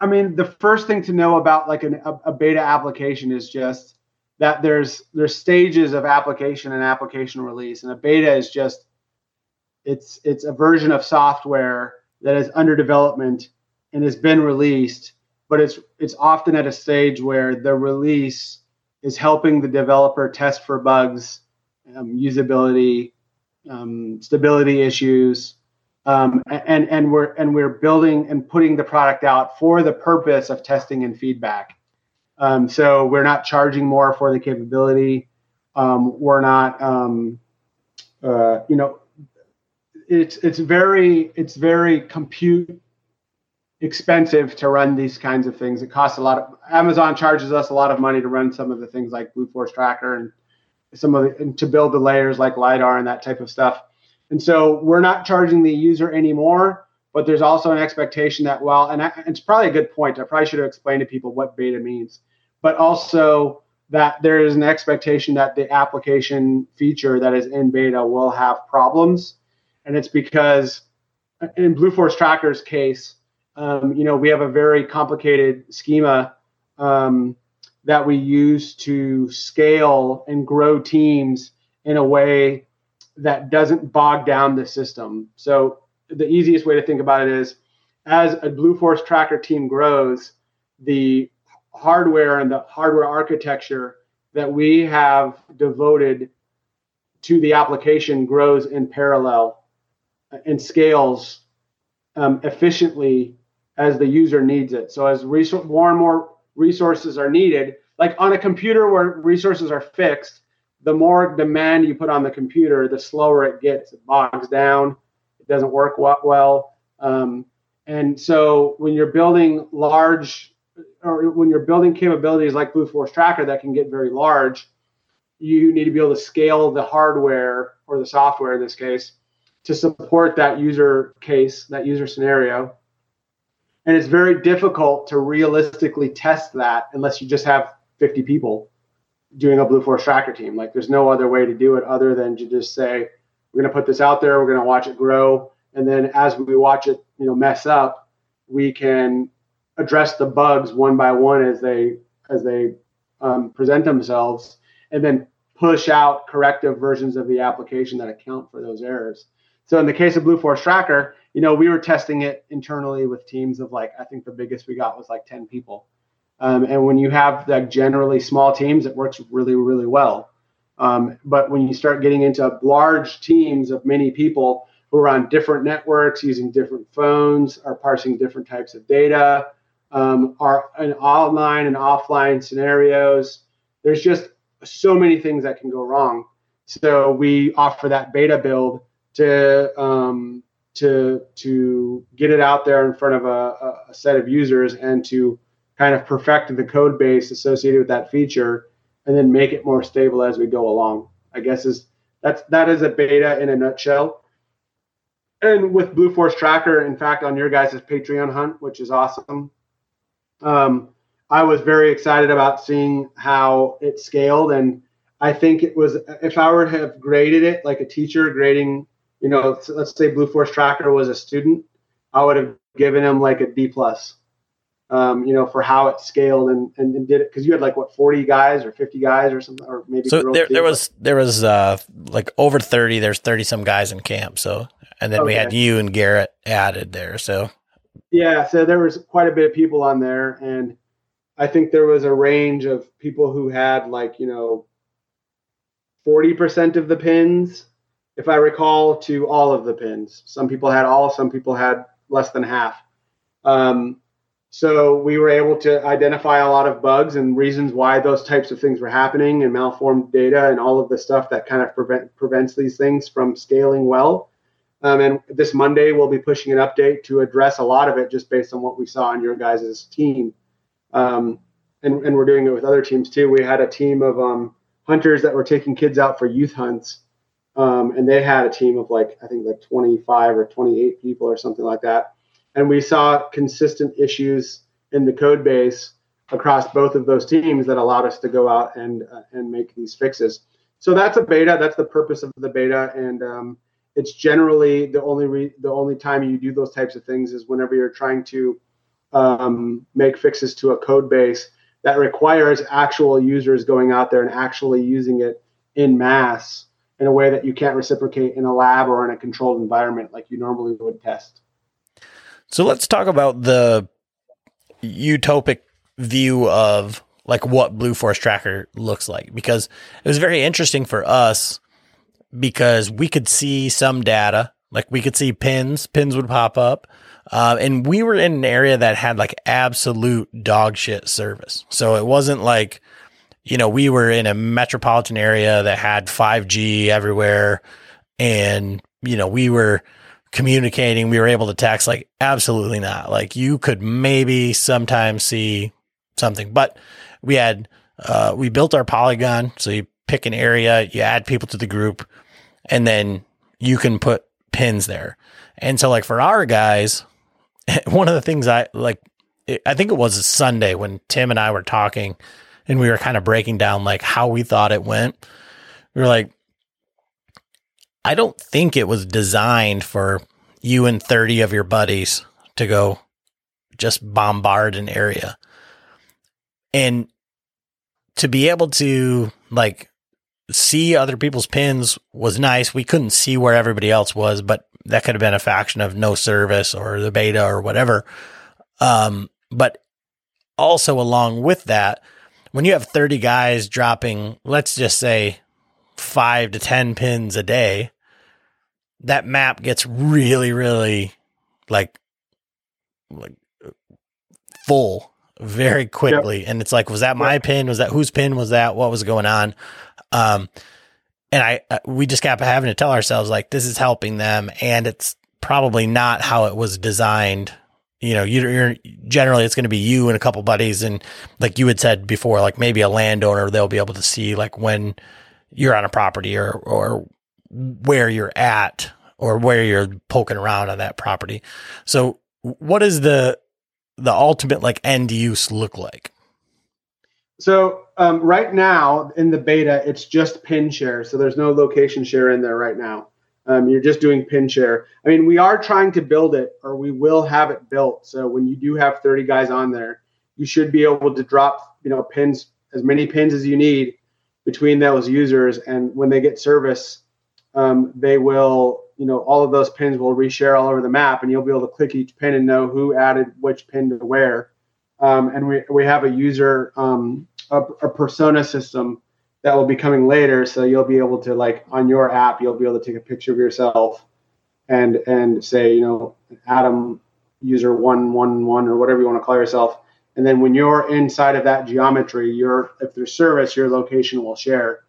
I mean, the first thing to know about like an, a, a, beta application is just that there's there's stages of application and application release, and a beta is just it's it's a version of software that is under development and has been released, but it's it's often at a stage where the release is helping the developer test for bugs, um, usability, um, stability issues, um, and and we're and we're building and putting the product out for the purpose of testing and feedback. Um, so we're not charging more for the capability. Um, we're not, um, uh, you know, it's it's very it's very compute expensive to run these kinds of things. It costs a lot of Amazon charges us a lot of money to run some of the things like Blue Force Tracker and some of the and to build the layers like lidar and that type of stuff. And so we're not charging the user anymore, but there's also an expectation that, well, and, I, it's probably a good point. I probably should have explained to people what beta means, but also that there is an expectation that the application feature that is in beta will have problems. And it's because in Blue Force Tracker's case, um, you know, we have a very complicated schema um, that we use to scale and grow teams in a way that doesn't bog down the system. So the easiest way to think about it is as a Blue Force tracker team grows, the hardware and the hardware architecture that we have devoted to the application grows in parallel and scales um, efficiently as the user needs it. So as more and more resources are needed, like on a computer where resources are fixed, the more demand you put on the computer, the slower it gets. It bogs down. It doesn't work well. Um, and so when you're building large, or when you're building capabilities like Blue Force Tracker that can get very large, you need to be able to scale the hardware or the software in this case to support that user case, that user scenario. And it's very difficult to realistically test that unless you just have 50 people doing a Blue Force tracker team. Like there's no other way to do it other than to just say, we're going to put this out there, we're going to watch it grow. And then as we watch it, you know, mess up, we can address the bugs one by one as they, as they um, present themselves and then push out corrective versions of the application that account for those errors. So in the case of Blue Force Tracker, you know, we were testing it internally with teams of like, I think the biggest we got was like 10 people. Um, and when you have like generally small teams, it works really, really well. Um, but when you start getting into large teams of many people who are on different networks, using different phones, are parsing different types of data, um, are in online and offline scenarios, there's just so many things that can go wrong. So we offer that beta build to um, to to get it out there in front of a, a set of users and to kind of perfect the code base associated with that feature and then make it more stable as we go along. I guess is that's that is a beta in a nutshell. And with Blue Force Tracker, in fact, on your guys' Patreon hunt, which is awesome. Um, I was very excited about seeing how it scaled, and I think it was if I were to have graded it like a teacher grading, you know, let's say Blue Force Tracker was a student, I would have given him like a D plus um, you know, for how it scaled and, and, and did it because you had like what forty guys or fifty guys or something or maybe so there, there was there was uh like over thirty. There's thirty some guys in camp. So and then okay. we had you and Garrett added there. So yeah, so there was quite a bit of people on there, and I think there was a range of people who had like you know forty percent of the pins, if I recall, to all of the pins. Some people had all, some people had less than half. Um, So we were able to identify a lot of bugs and reasons why those types of things were happening and malformed data and all of the stuff that kind of prevent, prevents these things from scaling well. Um, and this Monday, we'll be pushing an update to address a lot of it just based on what we saw on your guys' team. Um, and, and we're doing it with other teams too. We had a team of um, hunters that were taking kids out for youth hunts. Um, and they had a team of like, I think like 25 or 28 people or something like that. And we saw consistent issues in the code base across both of those teams that allowed us to go out and, uh, and make these fixes. So that's a beta. That's the purpose of the beta. And um, it's generally the only re- the only time you do those types of things is whenever you're trying to um, make fixes to a code base that requires actual users going out there and actually using it in mass in a way that you can't reciprocate in a lab or in a controlled environment like you normally would test. So let's talk about the utopic view of like what Blue Force Tracker looks like because it was very interesting for us because we could see some data, like we could see pins, pins would pop up. Uh, and we were in an area that had like absolute dog shit service. So it wasn't like, you know, we were in a metropolitan area that had 5G everywhere and, you know, we were communicating, we were able to text, like, absolutely not. Like, you could maybe sometimes see something, but we had, uh, we built our polygon. So you pick an area, you add people to the group, and then you can put pins there. And so, like, for our guys, [laughs] one of the things I like, I think it was a Sunday when Tim and I were talking and we were kind of breaking down like how we thought it went. We were like, I don't think it was designed for you and 30 of your buddies to go just bombard an area. And to be able to like see other people's pins was nice. We couldn't see where everybody else was, but that could have been a faction of no service or the beta or whatever. Um, but also along with that, when you have 30 guys dropping, let's just say five to 10 pins a day, that map gets really, really like, like full very quickly. Yep. And it's like, was that my pin? Was that whose pin was that? What was going on? Um, and I, uh, we just kept having to tell ourselves like, this is helping them. And it's probably not how it was designed. You know, you're generally it's going to be you and a couple buddies. And like you had said before, like maybe a landowner, they'll be able to see like when you're on a property or, or where you're at or where you're poking around on that property. So what is the, the ultimate like end use look like? So um, right now in the beta, it's just pin share. So there's no location share in there right now. Um, you're just doing pin share. I mean, we are trying to build it, or we will have it built. So when you do have 30 guys on there, you should be able to drop, you know, pins as many pins as you need between those users. And when they get service, um, they will, you know, all of those pins will reshare all over the map, and you'll be able to click each pin and know who added which pin to where. Um, and we we have a user um, a, a persona system that will be coming later. So you'll be able to like on your app, you'll be able to take a picture of yourself and and say, you know, Adam user one one one or whatever you want to call yourself. And then when you're inside of that geometry, your if there's service, your location will share.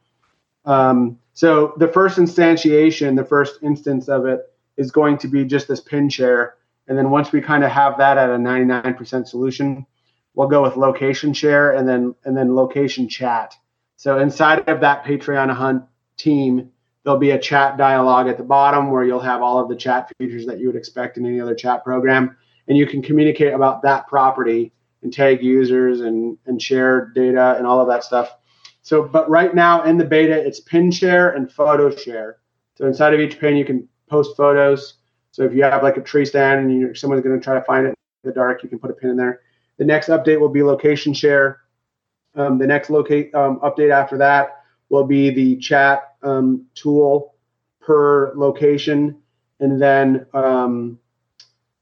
Um, so the first instantiation, the first instance of it is going to be just this pin share. And then once we kind of have that at a 99% solution, we'll go with location share and then and then location chat. So inside of that Patreon hunt team, there'll be a chat dialogue at the bottom where you'll have all of the chat features that you would expect in any other chat program, and you can communicate about that property and tag users and and share data and all of that stuff. So, but right now in the beta, it's pin share and photo share. So inside of each pin, you can post photos. So if you have like a tree stand and you, someone's going to try to find it in the dark, you can put a pin in there. The next update will be location share. Um, the next locate um, update after that will be the chat um, tool per location, and then um,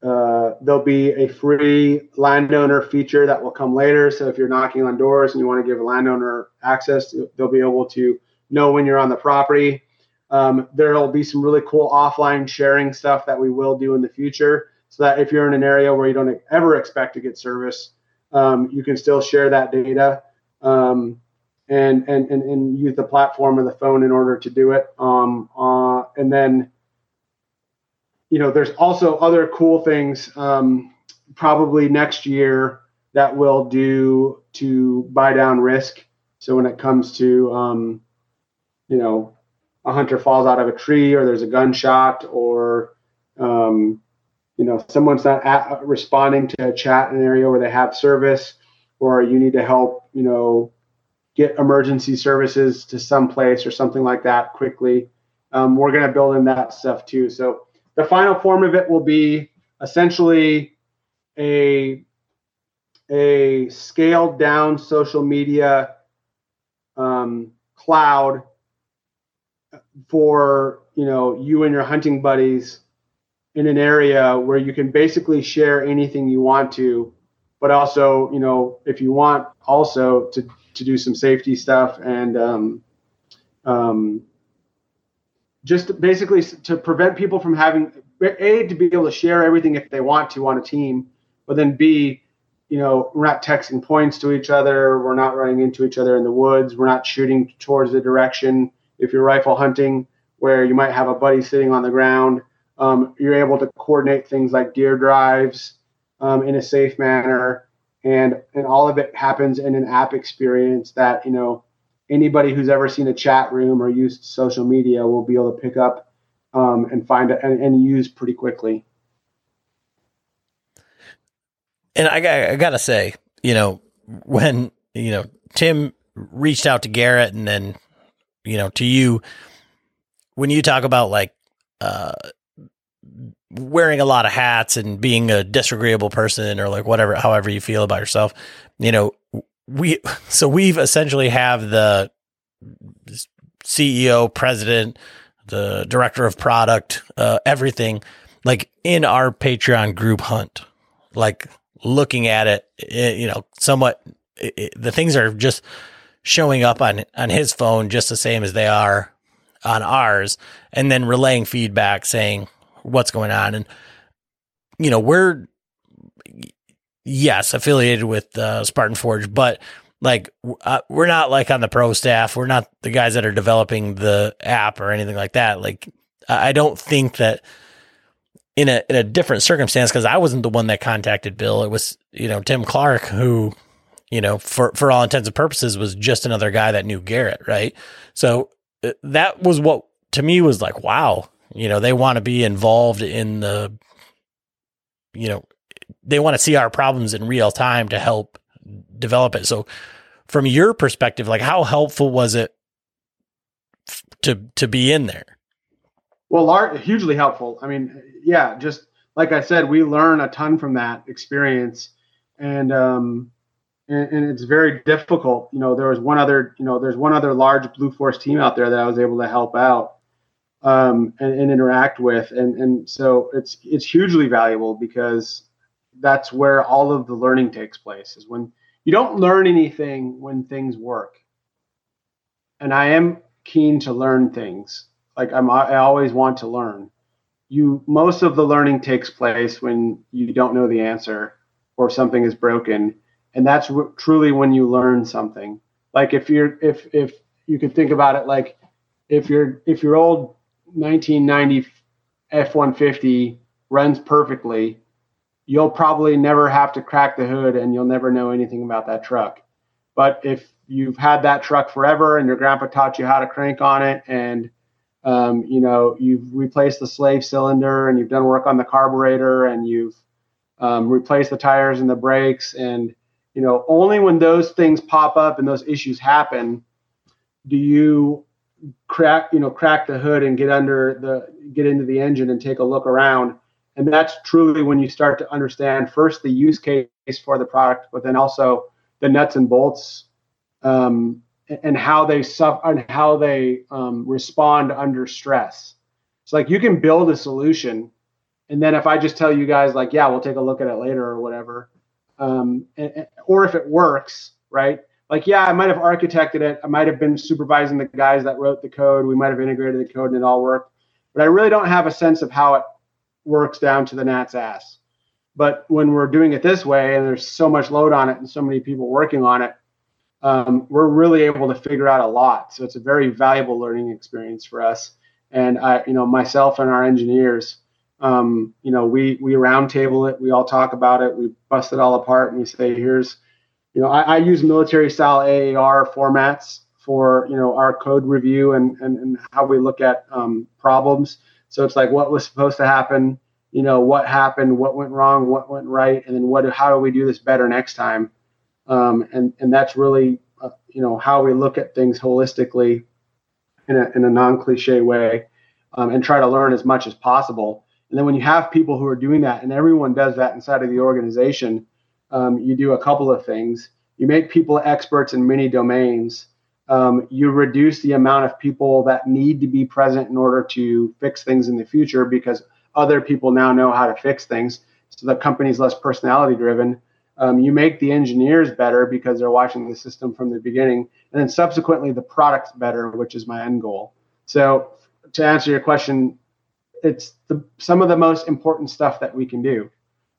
uh, there'll be a free landowner feature that will come later. So if you're knocking on doors and you want to give a landowner access, they'll be able to know when you're on the property. Um, there'll be some really cool offline sharing stuff that we will do in the future so that if you're in an area where you don't ever expect to get service, um, you can still share that data um, and, and, and, and use the platform or the phone in order to do it. Um, uh, and then, you know, there's also other cool things um, probably next year that we'll do to buy down risk. So when it comes to, um, you know, a hunter falls out of a tree or there's a gunshot or, um, you know, someone's not at, responding to a chat in an area where they have service or you need to help, you know, get emergency services to some place or something like that quickly. Um, we're going to build in that stuff too. So the final form of it will be essentially a a scaled down social media um, cloud for you know you and your hunting buddies in an area where you can basically share anything you want to but also you know if you want also to to do some safety stuff and um, um, just basically to prevent people from having a to be able to share everything if they want to on a team but then b you know we're not texting points to each other we're not running into each other in the woods we're not shooting towards the direction. If you're rifle hunting where you might have a buddy sitting on the ground um, you're able to coordinate things like deer drives um, in a safe manner. And and all of it happens in an app experience that you know anybody who's ever seen a chat room or used social media will be able to pick up um, and find and, and, use pretty quickly. And I, I gotta say you know when you know tim reached out to garrett and then you know to you when you talk about like uh wearing a lot of hats and being a disagreeable person or like whatever, however you feel about yourself, you know, we, so we've essentially have the CEO, president, the director of product, uh, everything like in our Patreon group hunt, like looking at it, it eh, you know, somewhat it, it, the things are just showing up on, on his phone just the same as they are on ours and then relaying feedback saying, what's going on. And, you know, we're, yes, affiliated with uh, Spartan Forge, but like uh, we're not like on the pro staff. We're not the guys that are developing the app or anything like that. Like, I don't think that in a in a different circumstance because I wasn't the one that contacted Bill. It was you know Tim Clark who you know for for all intents and purposes was just another guy that knew Garrett, right? So uh, that was what to me was like wow you know, they want to be involved in the, you know, they want to see our problems in real time to help develop it. So, from your perspective, like how helpful was it to to be in there? Well, art hugely helpful. I mean, yeah, just like I said, we learn a ton from that experience, and um, and, and, it's very difficult. You know, there was one other, you know, there's one other large Blue Force team out there that I was able to help out, um, and, and, interact with. And, and so it's it's hugely valuable because that's where all of the learning takes place. Is when you don't learn anything when things work. And I am keen to learn things. Like I'm, I always want to learn. You most of the learning takes place when you don't know the answer or something is broken, and that's w- truly when you learn something. Like if you're if if you could think about it like if your if your old 1990 F-150 runs perfectly, you'll probably never have to crack the hood and you'll never know anything about that truck. But if you've had that truck forever and your grandpa taught you how to crank on it and um, you know you've replaced the slave cylinder and you've done work on the carburetor and you've um, replaced the tires and the brakes and you know only when those things pop up and those issues happen do you crack you know crack the hood and get under the get into the engine and take a look around. And that's truly when you start to understand first the use case for the product but then also the nuts and bolts um, and how they suffer and how they um, respond under stress. It's like you can build a solution and then if i just tell you guys like yeah we'll take a look at it later or whatever um, and, or if it works right like, yeah, I might have architected it. I might have been supervising the guys that wrote the code. We might have integrated the code and it all worked. But I really don't have a sense of how it works down to the gnat's ass. But when we're doing it this way, and there's so much load on it and so many people working on it, um, we're really able to figure out a lot. So it's a very valuable learning experience for us. And I, you know, myself and our engineers, um, you know, we we roundtable it. We all talk about it. We bust it all apart, and we say, here's, you know, I, I use military style AAR formats for you know our code review and and, and how we look at um, problems. So it's like what was supposed to happen, you know, what happened, what went wrong, what went right, and then what how do we do this better next time? Um, and and that's really uh, you know how we look at things holistically in a in a non cliche way, um, and try to learn as much as possible. And then when you have people who are doing that, and everyone does that inside of the organization, um, you do a couple of things. You make people experts in many domains. Um, you reduce the amount of people that need to be present in order to fix things in the future because other people now know how to fix things. So the company's less personality driven. Um, you make the engineers better because they're watching the system from the beginning, and then subsequently the product's better, which is my end goal. So to answer your question, it's the, some of the most important stuff that we can do,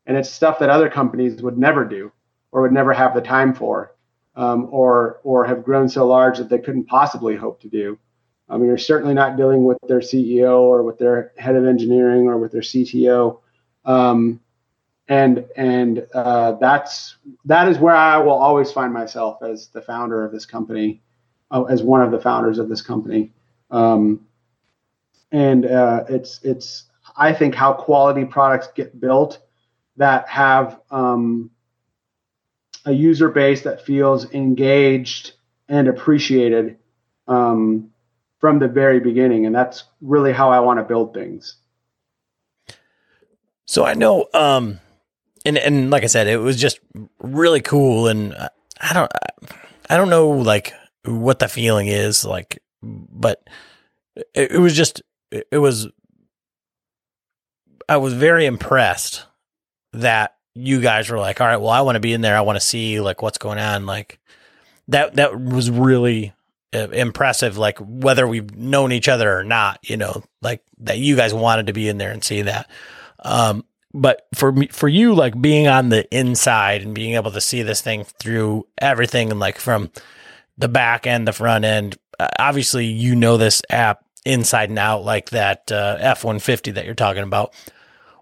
and it's stuff that other companies would never do or would never have the time for, um, or or have grown so large that they couldn't possibly hope to do. I mean, you're certainly not dealing with their CEO or with their head of engineering or with their CTO. Um, and and uh, that's that is where I will always find myself as the founder of this company, uh, as one of the founders of this company. Um, and uh, it's it's I think how quality products get built that have um, a user base that feels engaged and appreciated um, from the very beginning, and that's really how I want to build things. So I know um, and and like I said, it was just really cool. And I don't, I don't know like what the feeling is like, but it, it was just, it was. I was very impressed that you guys were like, all right, well, I want to be in there. I want to see like what's going on. Like that, that was really uh, impressive. Like whether we've known each other or not, you know, like that you guys wanted to be in there and see that. Um, but for me, for you, like being on the inside and being able to see this thing through everything and like from the back end, the front end, uh, obviously you know this app inside and out, like that uh, F one fifty that you're talking about.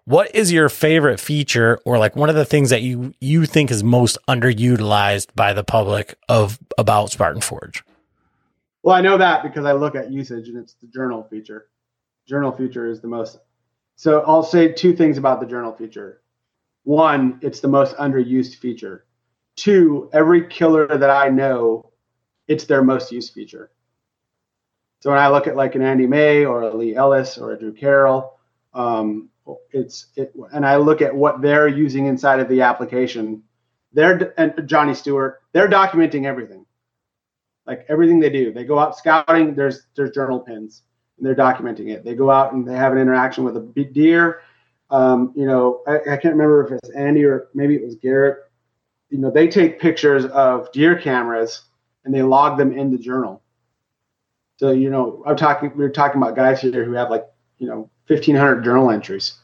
What is your favorite feature, or like one of the things that you you think is most underutilized by the public of about Spartan Forge? Well, I know that because I look at usage, and it's the journal feature. Journal feature is the most so I'll say two things about the journal feature. One, it's the most underused feature. Two, every killer that I know, it's their most used feature. So when I look at like an Andy May or a Lee Ellis or a Drew Carroll, um, it's it, and I look at what they're using inside of the application. They're and Johnny Stewart, they're documenting everything, like everything they do. They go out scouting. There's there's journal pins and they're documenting it. They go out and they have an interaction with a deer. Um, you know, I, I, can't remember if it's Andy or maybe it was Garrett. You know, they take pictures of deer cameras and they log them in the journal. So, you know, I'm talking, we are talking about guys here who have like, you know, 1500 journal entries.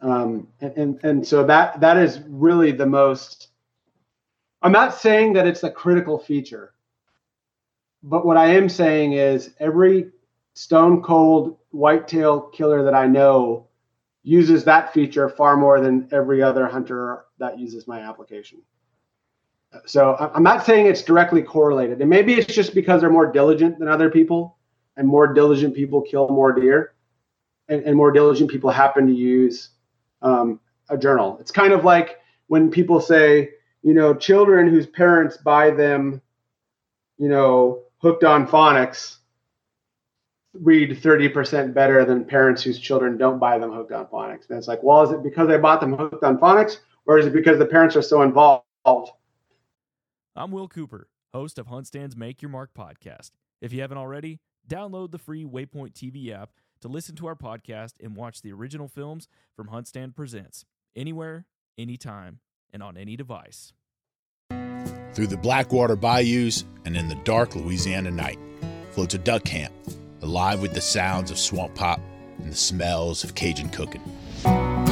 Um, and, and, and so that, that is really the most, I'm not saying that it's a critical feature, but what I am saying is every stone cold whitetail killer that I know uses that feature far more than every other hunter that uses my application. So I'm not saying it's directly correlated. And maybe it's just because they're more diligent than other people, and more diligent people kill more deer, and, and more diligent people happen to use um, a journal. It's kind of like when people say, you know, children whose parents buy them, you know, hooked on phonics read 30% better than parents whose children don't buy them hooked on phonics. And it's like, well, is it because they bought them hooked on phonics or is it because the parents are so involved? I'm Will Cooper, host of HuntStand's Make Your Mark podcast. If you haven't already, download the free Waypoint TV app to listen to our podcast and watch the original films from HuntStand Presents anywhere, anytime, and on any device. Through the Blackwater bayous and in the dark Louisiana night floats a duck camp, alive with the sounds of swamp pop and the smells of Cajun cooking. From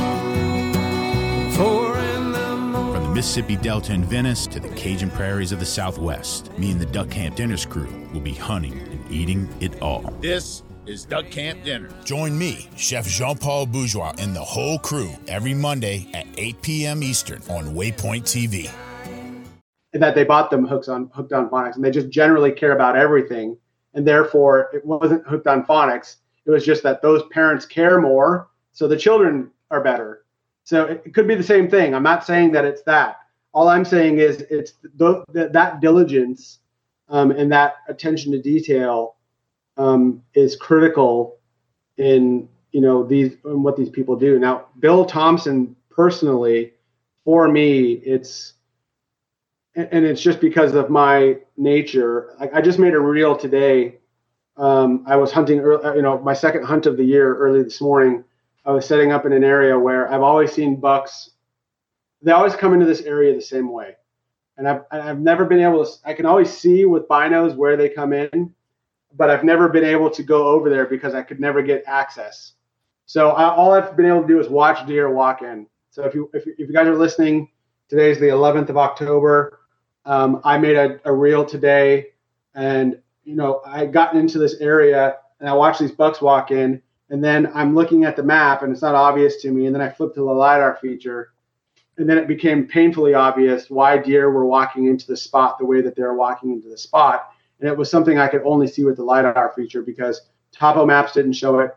the Mississippi Delta in Venice to the Cajun prairies of the Southwest, me and the Duck Camp Dinner crew will be hunting and eating it all. This is Duck Camp Dinner. Join me, Chef Jean Paul Bourgeois, and the whole crew every Monday at 8 p.m. Eastern on Waypoint TV. And that they bought them hooks on hooked on phonics, and they just generally care about everything, and therefore it wasn't hooked on phonics. It was just that those parents care more, so the children are better. So it could be the same thing. I'm not saying that it's that. All I'm saying is it's the, the, that diligence um, and that attention to detail um, is critical in you know these in what these people do. Now, Bill Thompson personally, for me, it's and it's just because of my nature. I, I just made a reel today. Um, I was hunting, early, you know, my second hunt of the year early this morning. I was setting up in an area where I've always seen bucks. They always come into this area the same way, and I've I've never been able to. I can always see with binos where they come in, but I've never been able to go over there because I could never get access. So I, all I've been able to do is watch deer walk in. So if you if, if you guys are listening, today's the 11th of October. Um, I made a, a reel today, and you know I had gotten into this area and I watched these bucks walk in, and then I'm looking at the map and it's not obvious to me, and then I flipped to the lidar feature, and then it became painfully obvious why deer were walking into the spot the way that they're walking into the spot, and it was something I could only see with the lidar feature because topo maps didn't show it.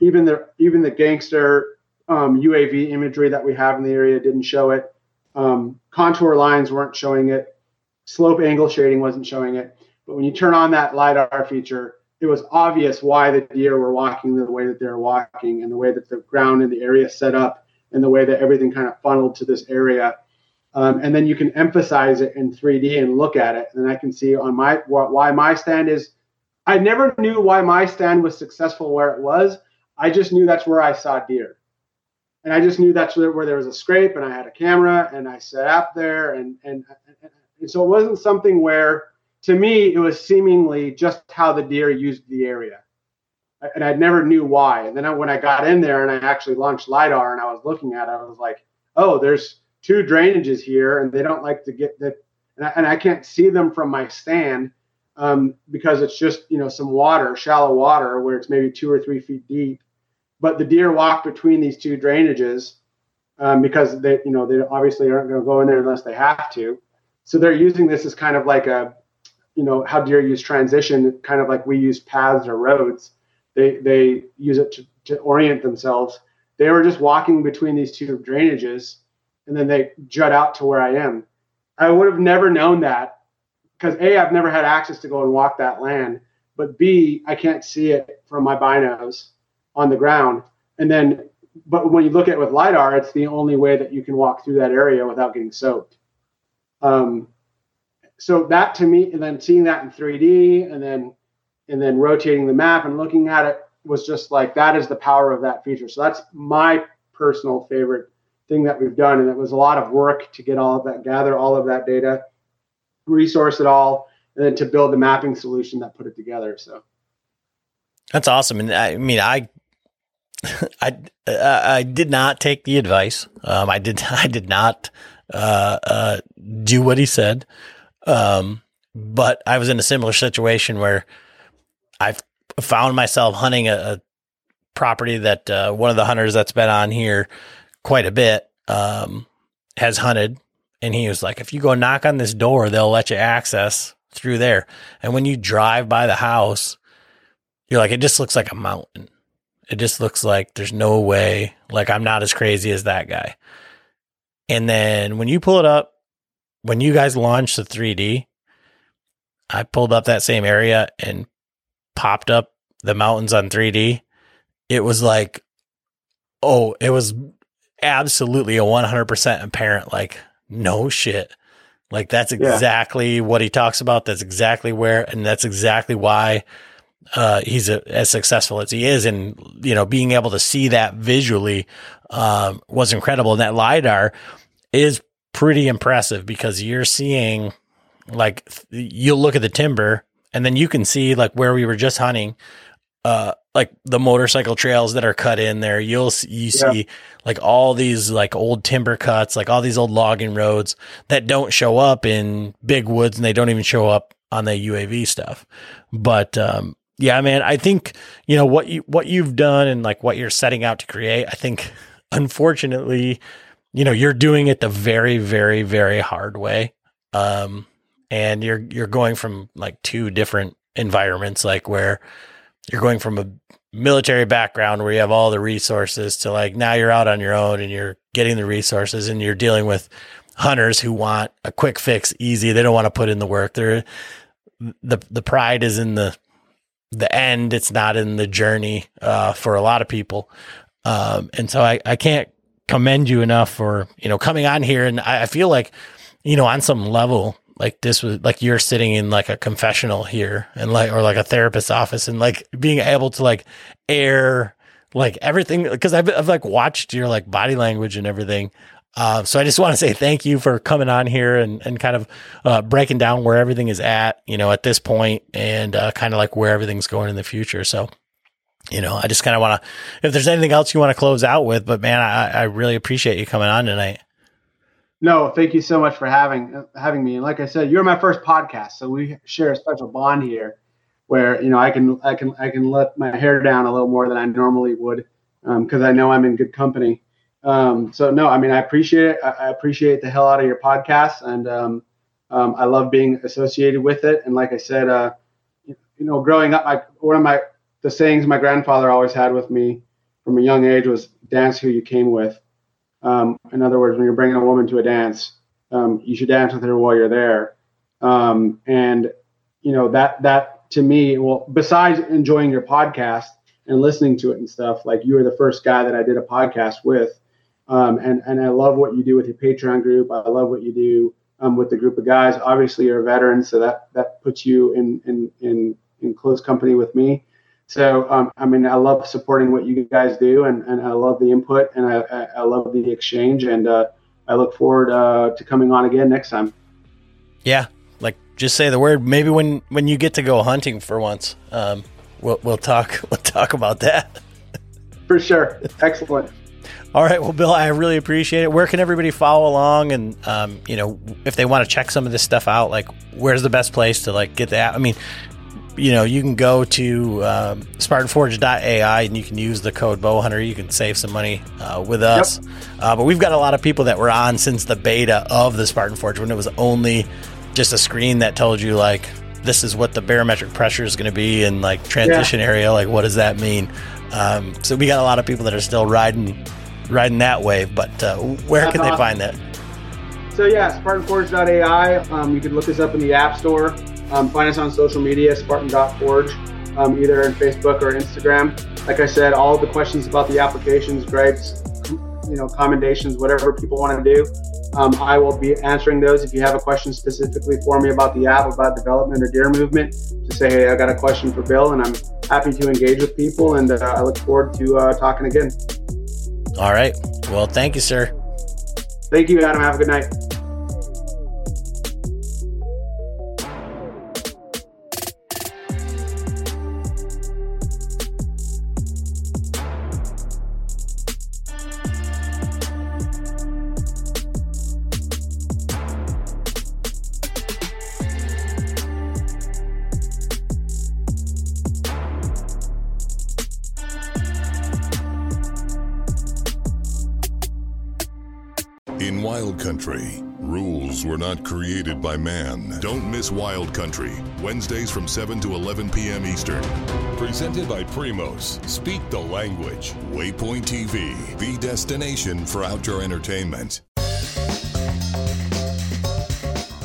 Even the even the gangster um, UAV imagery that we have in the area didn't show it. Um, contour lines weren't showing it. Slope angle shading wasn't showing it. But when you turn on that LiDAR feature, it was obvious why the deer were walking the way that they're walking and the way that the ground in the area set up and the way that everything kind of funneled to this area. Um, and then you can emphasize it in 3D and look at it. And I can see on my why my stand is. I never knew why my stand was successful where it was. I just knew that's where I saw deer and I just knew that's where, where, there was a scrape, and I had a camera, and I set up there, and, and and so it wasn't something where, to me, it was seemingly just how the deer used the area, and I never knew why. And then I, when I got in there and I actually launched lidar and I was looking at it, I was like, oh, there's two drainages here, and they don't like to get that, and I, and I can't see them from my stand. Um, because it's just you know some water, shallow water, where it's maybe two or three feet deep, but the deer walk between these two drainages um, because they, you know, they obviously aren't going to go in there unless they have to. So they're using this as kind of like a, you know, how deer use transition, kind of like we use paths or roads. They they use it to, to orient themselves. They were just walking between these two drainages, and then they jut out to where I am. I would have never known that because a I've never had access to go and walk that land, but b I can't see it from my binos on the ground. And then, but when you look at it with LiDAR, it's the only way that you can walk through that area without getting soaked. Um, so that to me, and then seeing that in 3D and then, and then rotating the map and looking at it was just like, that is the power of that feature. So that's my personal favorite thing that we've done. And it was a lot of work to get all of that, gather all of that data, resource it all, and then to build the mapping solution that put it together. So that's awesome. And I mean, I [laughs] I uh, I did not take the advice. Um, I did [laughs] I did not uh, uh, do what he said. Um, but I was in a similar situation where I found myself hunting a, a property that uh, one of the hunters that's been on here quite a bit um, has hunted, and he was like, "If you go knock on this door, they'll let you access through there." And when you drive by the house, you're like, it just looks like a mountain it just looks like there's no way, like I'm not as crazy as that guy. And then when you pull it up, when you guys launched the 3D, I pulled up that same area and popped up the mountains on 3D. It was like, oh, it was absolutely a 100% apparent, like, no shit. Like, that's exactly yeah. what he talks about. That's exactly where, and that's exactly why uh, he's a, as successful as he is, and you know, being able to see that visually um, was incredible. And that lidar is pretty impressive because you're seeing like you'll look at the timber, and then you can see like where we were just hunting. Uh, like the motorcycle trails that are cut in there. You'll you see yeah. like all these like old timber cuts, like all these old logging roads that don't show up in big woods and they don't even show up on the UAV stuff. But um, yeah, man, I think you know what you what you've done and like what you're setting out to create. I think unfortunately, you know, you're doing it the very very very hard way. Um, and you're you're going from like two different environments like where you're going from a military background where you have all the resources to like now you're out on your own and you're getting the resources and you're dealing with hunters who want a quick fix easy. They don't want to put in the work. They're the the pride is in the the end. It's not in the journey uh, for a lot of people. Um, and so I, I can't commend you enough for you know coming on here. And I, I feel like you know on some level like this was like you're sitting in like a confessional here and like or like a therapist's office and like being able to like air like everything because I've, I've like watched your like body language and everything uh, so I just want to say thank you for coming on here and, and kind of uh, breaking down where everything is at, you know, at this point and uh, kind of like where everything's going in the future. So, you know, I just kind of want to, if there's anything else you want to close out with, but man, I, I really appreciate you coming on tonight. No, thank you so much for having having me. And like I said, you're my first podcast, so we share a special bond here, where you know I can I can I can let my hair down a little more than I normally would, because um, I know I'm in good company. Um, so no, I mean I appreciate it. I, I, appreciate the hell out of your podcast, and um, um I love being associated with it. And like I said, uh, you know, growing up, I, one of my the sayings my grandfather always had with me from a young age was "dance who you came with." Um, in other words, when you're bringing a woman to a dance, um, you should dance with her while you're there. Um, and you know that that to me, well, besides enjoying your podcast and listening to it and stuff, like you were the first guy that I did a podcast with, um, and and I love what you do with your Patreon group. I love what you do um, with the group of guys. Obviously, you're a veteran, so that that puts you in in in in close company with me. So, um, I mean, I love supporting what you guys do, and, and I love the input, and I, I love the exchange, and uh, I look forward uh, to coming on again next time. Yeah, like just say the word. Maybe when when you get to go hunting for once, um, we'll we'll talk [laughs] we'll talk about that. [laughs] For sure. Excellent. All right, well, Bill, I really appreciate it. Where can everybody follow along, and um, you know, if they want to check some of this stuff out, like where's the best place to like get that? I mean, you know, you can go to um, SpartanForge.ai and you can use the code Bowhunter. You can save some money uh, with us. Yep. Uh, but we've got a lot of people that were on since the beta of the Spartan Forge when it was only just a screen that told you like this is what the barometric pressure is going to be and like transition yeah. area. Like, what does that mean? Um, so we got a lot of people that are still riding riding that wave. But uh, where can they find that? So yeah, SpartanForge.ai. Um, you can look us up in the App Store. Um, find us on social media, Spartan.forge, um, either in Facebook or Instagram. Like I said, all the questions about the applications, gripes, you know, commendations, whatever people want to do, um, I will be answering those. If you have a question specifically for me about the app, about development or deer movement, just say, hey, I got a question for Bill, and I'm happy to engage with people. And uh, I look forward to uh, talking again. All right. Well, thank you, sir. Thank you, Adam. Have a good night. Not created by man. Don't miss Wild Country, Wednesdays from 7 to 11 p.m. Eastern. Presented by Primos. Speak the language. Waypoint TV, the destination for outdoor entertainment.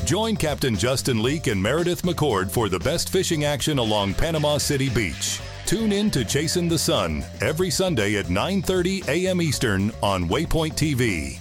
Join Captain Justin Leake and Meredith McCord for the best fishing action along Panama City Beach. Tune in to Chasing the Sun every Sunday at 9:30 a.m. Eastern on Waypoint TV.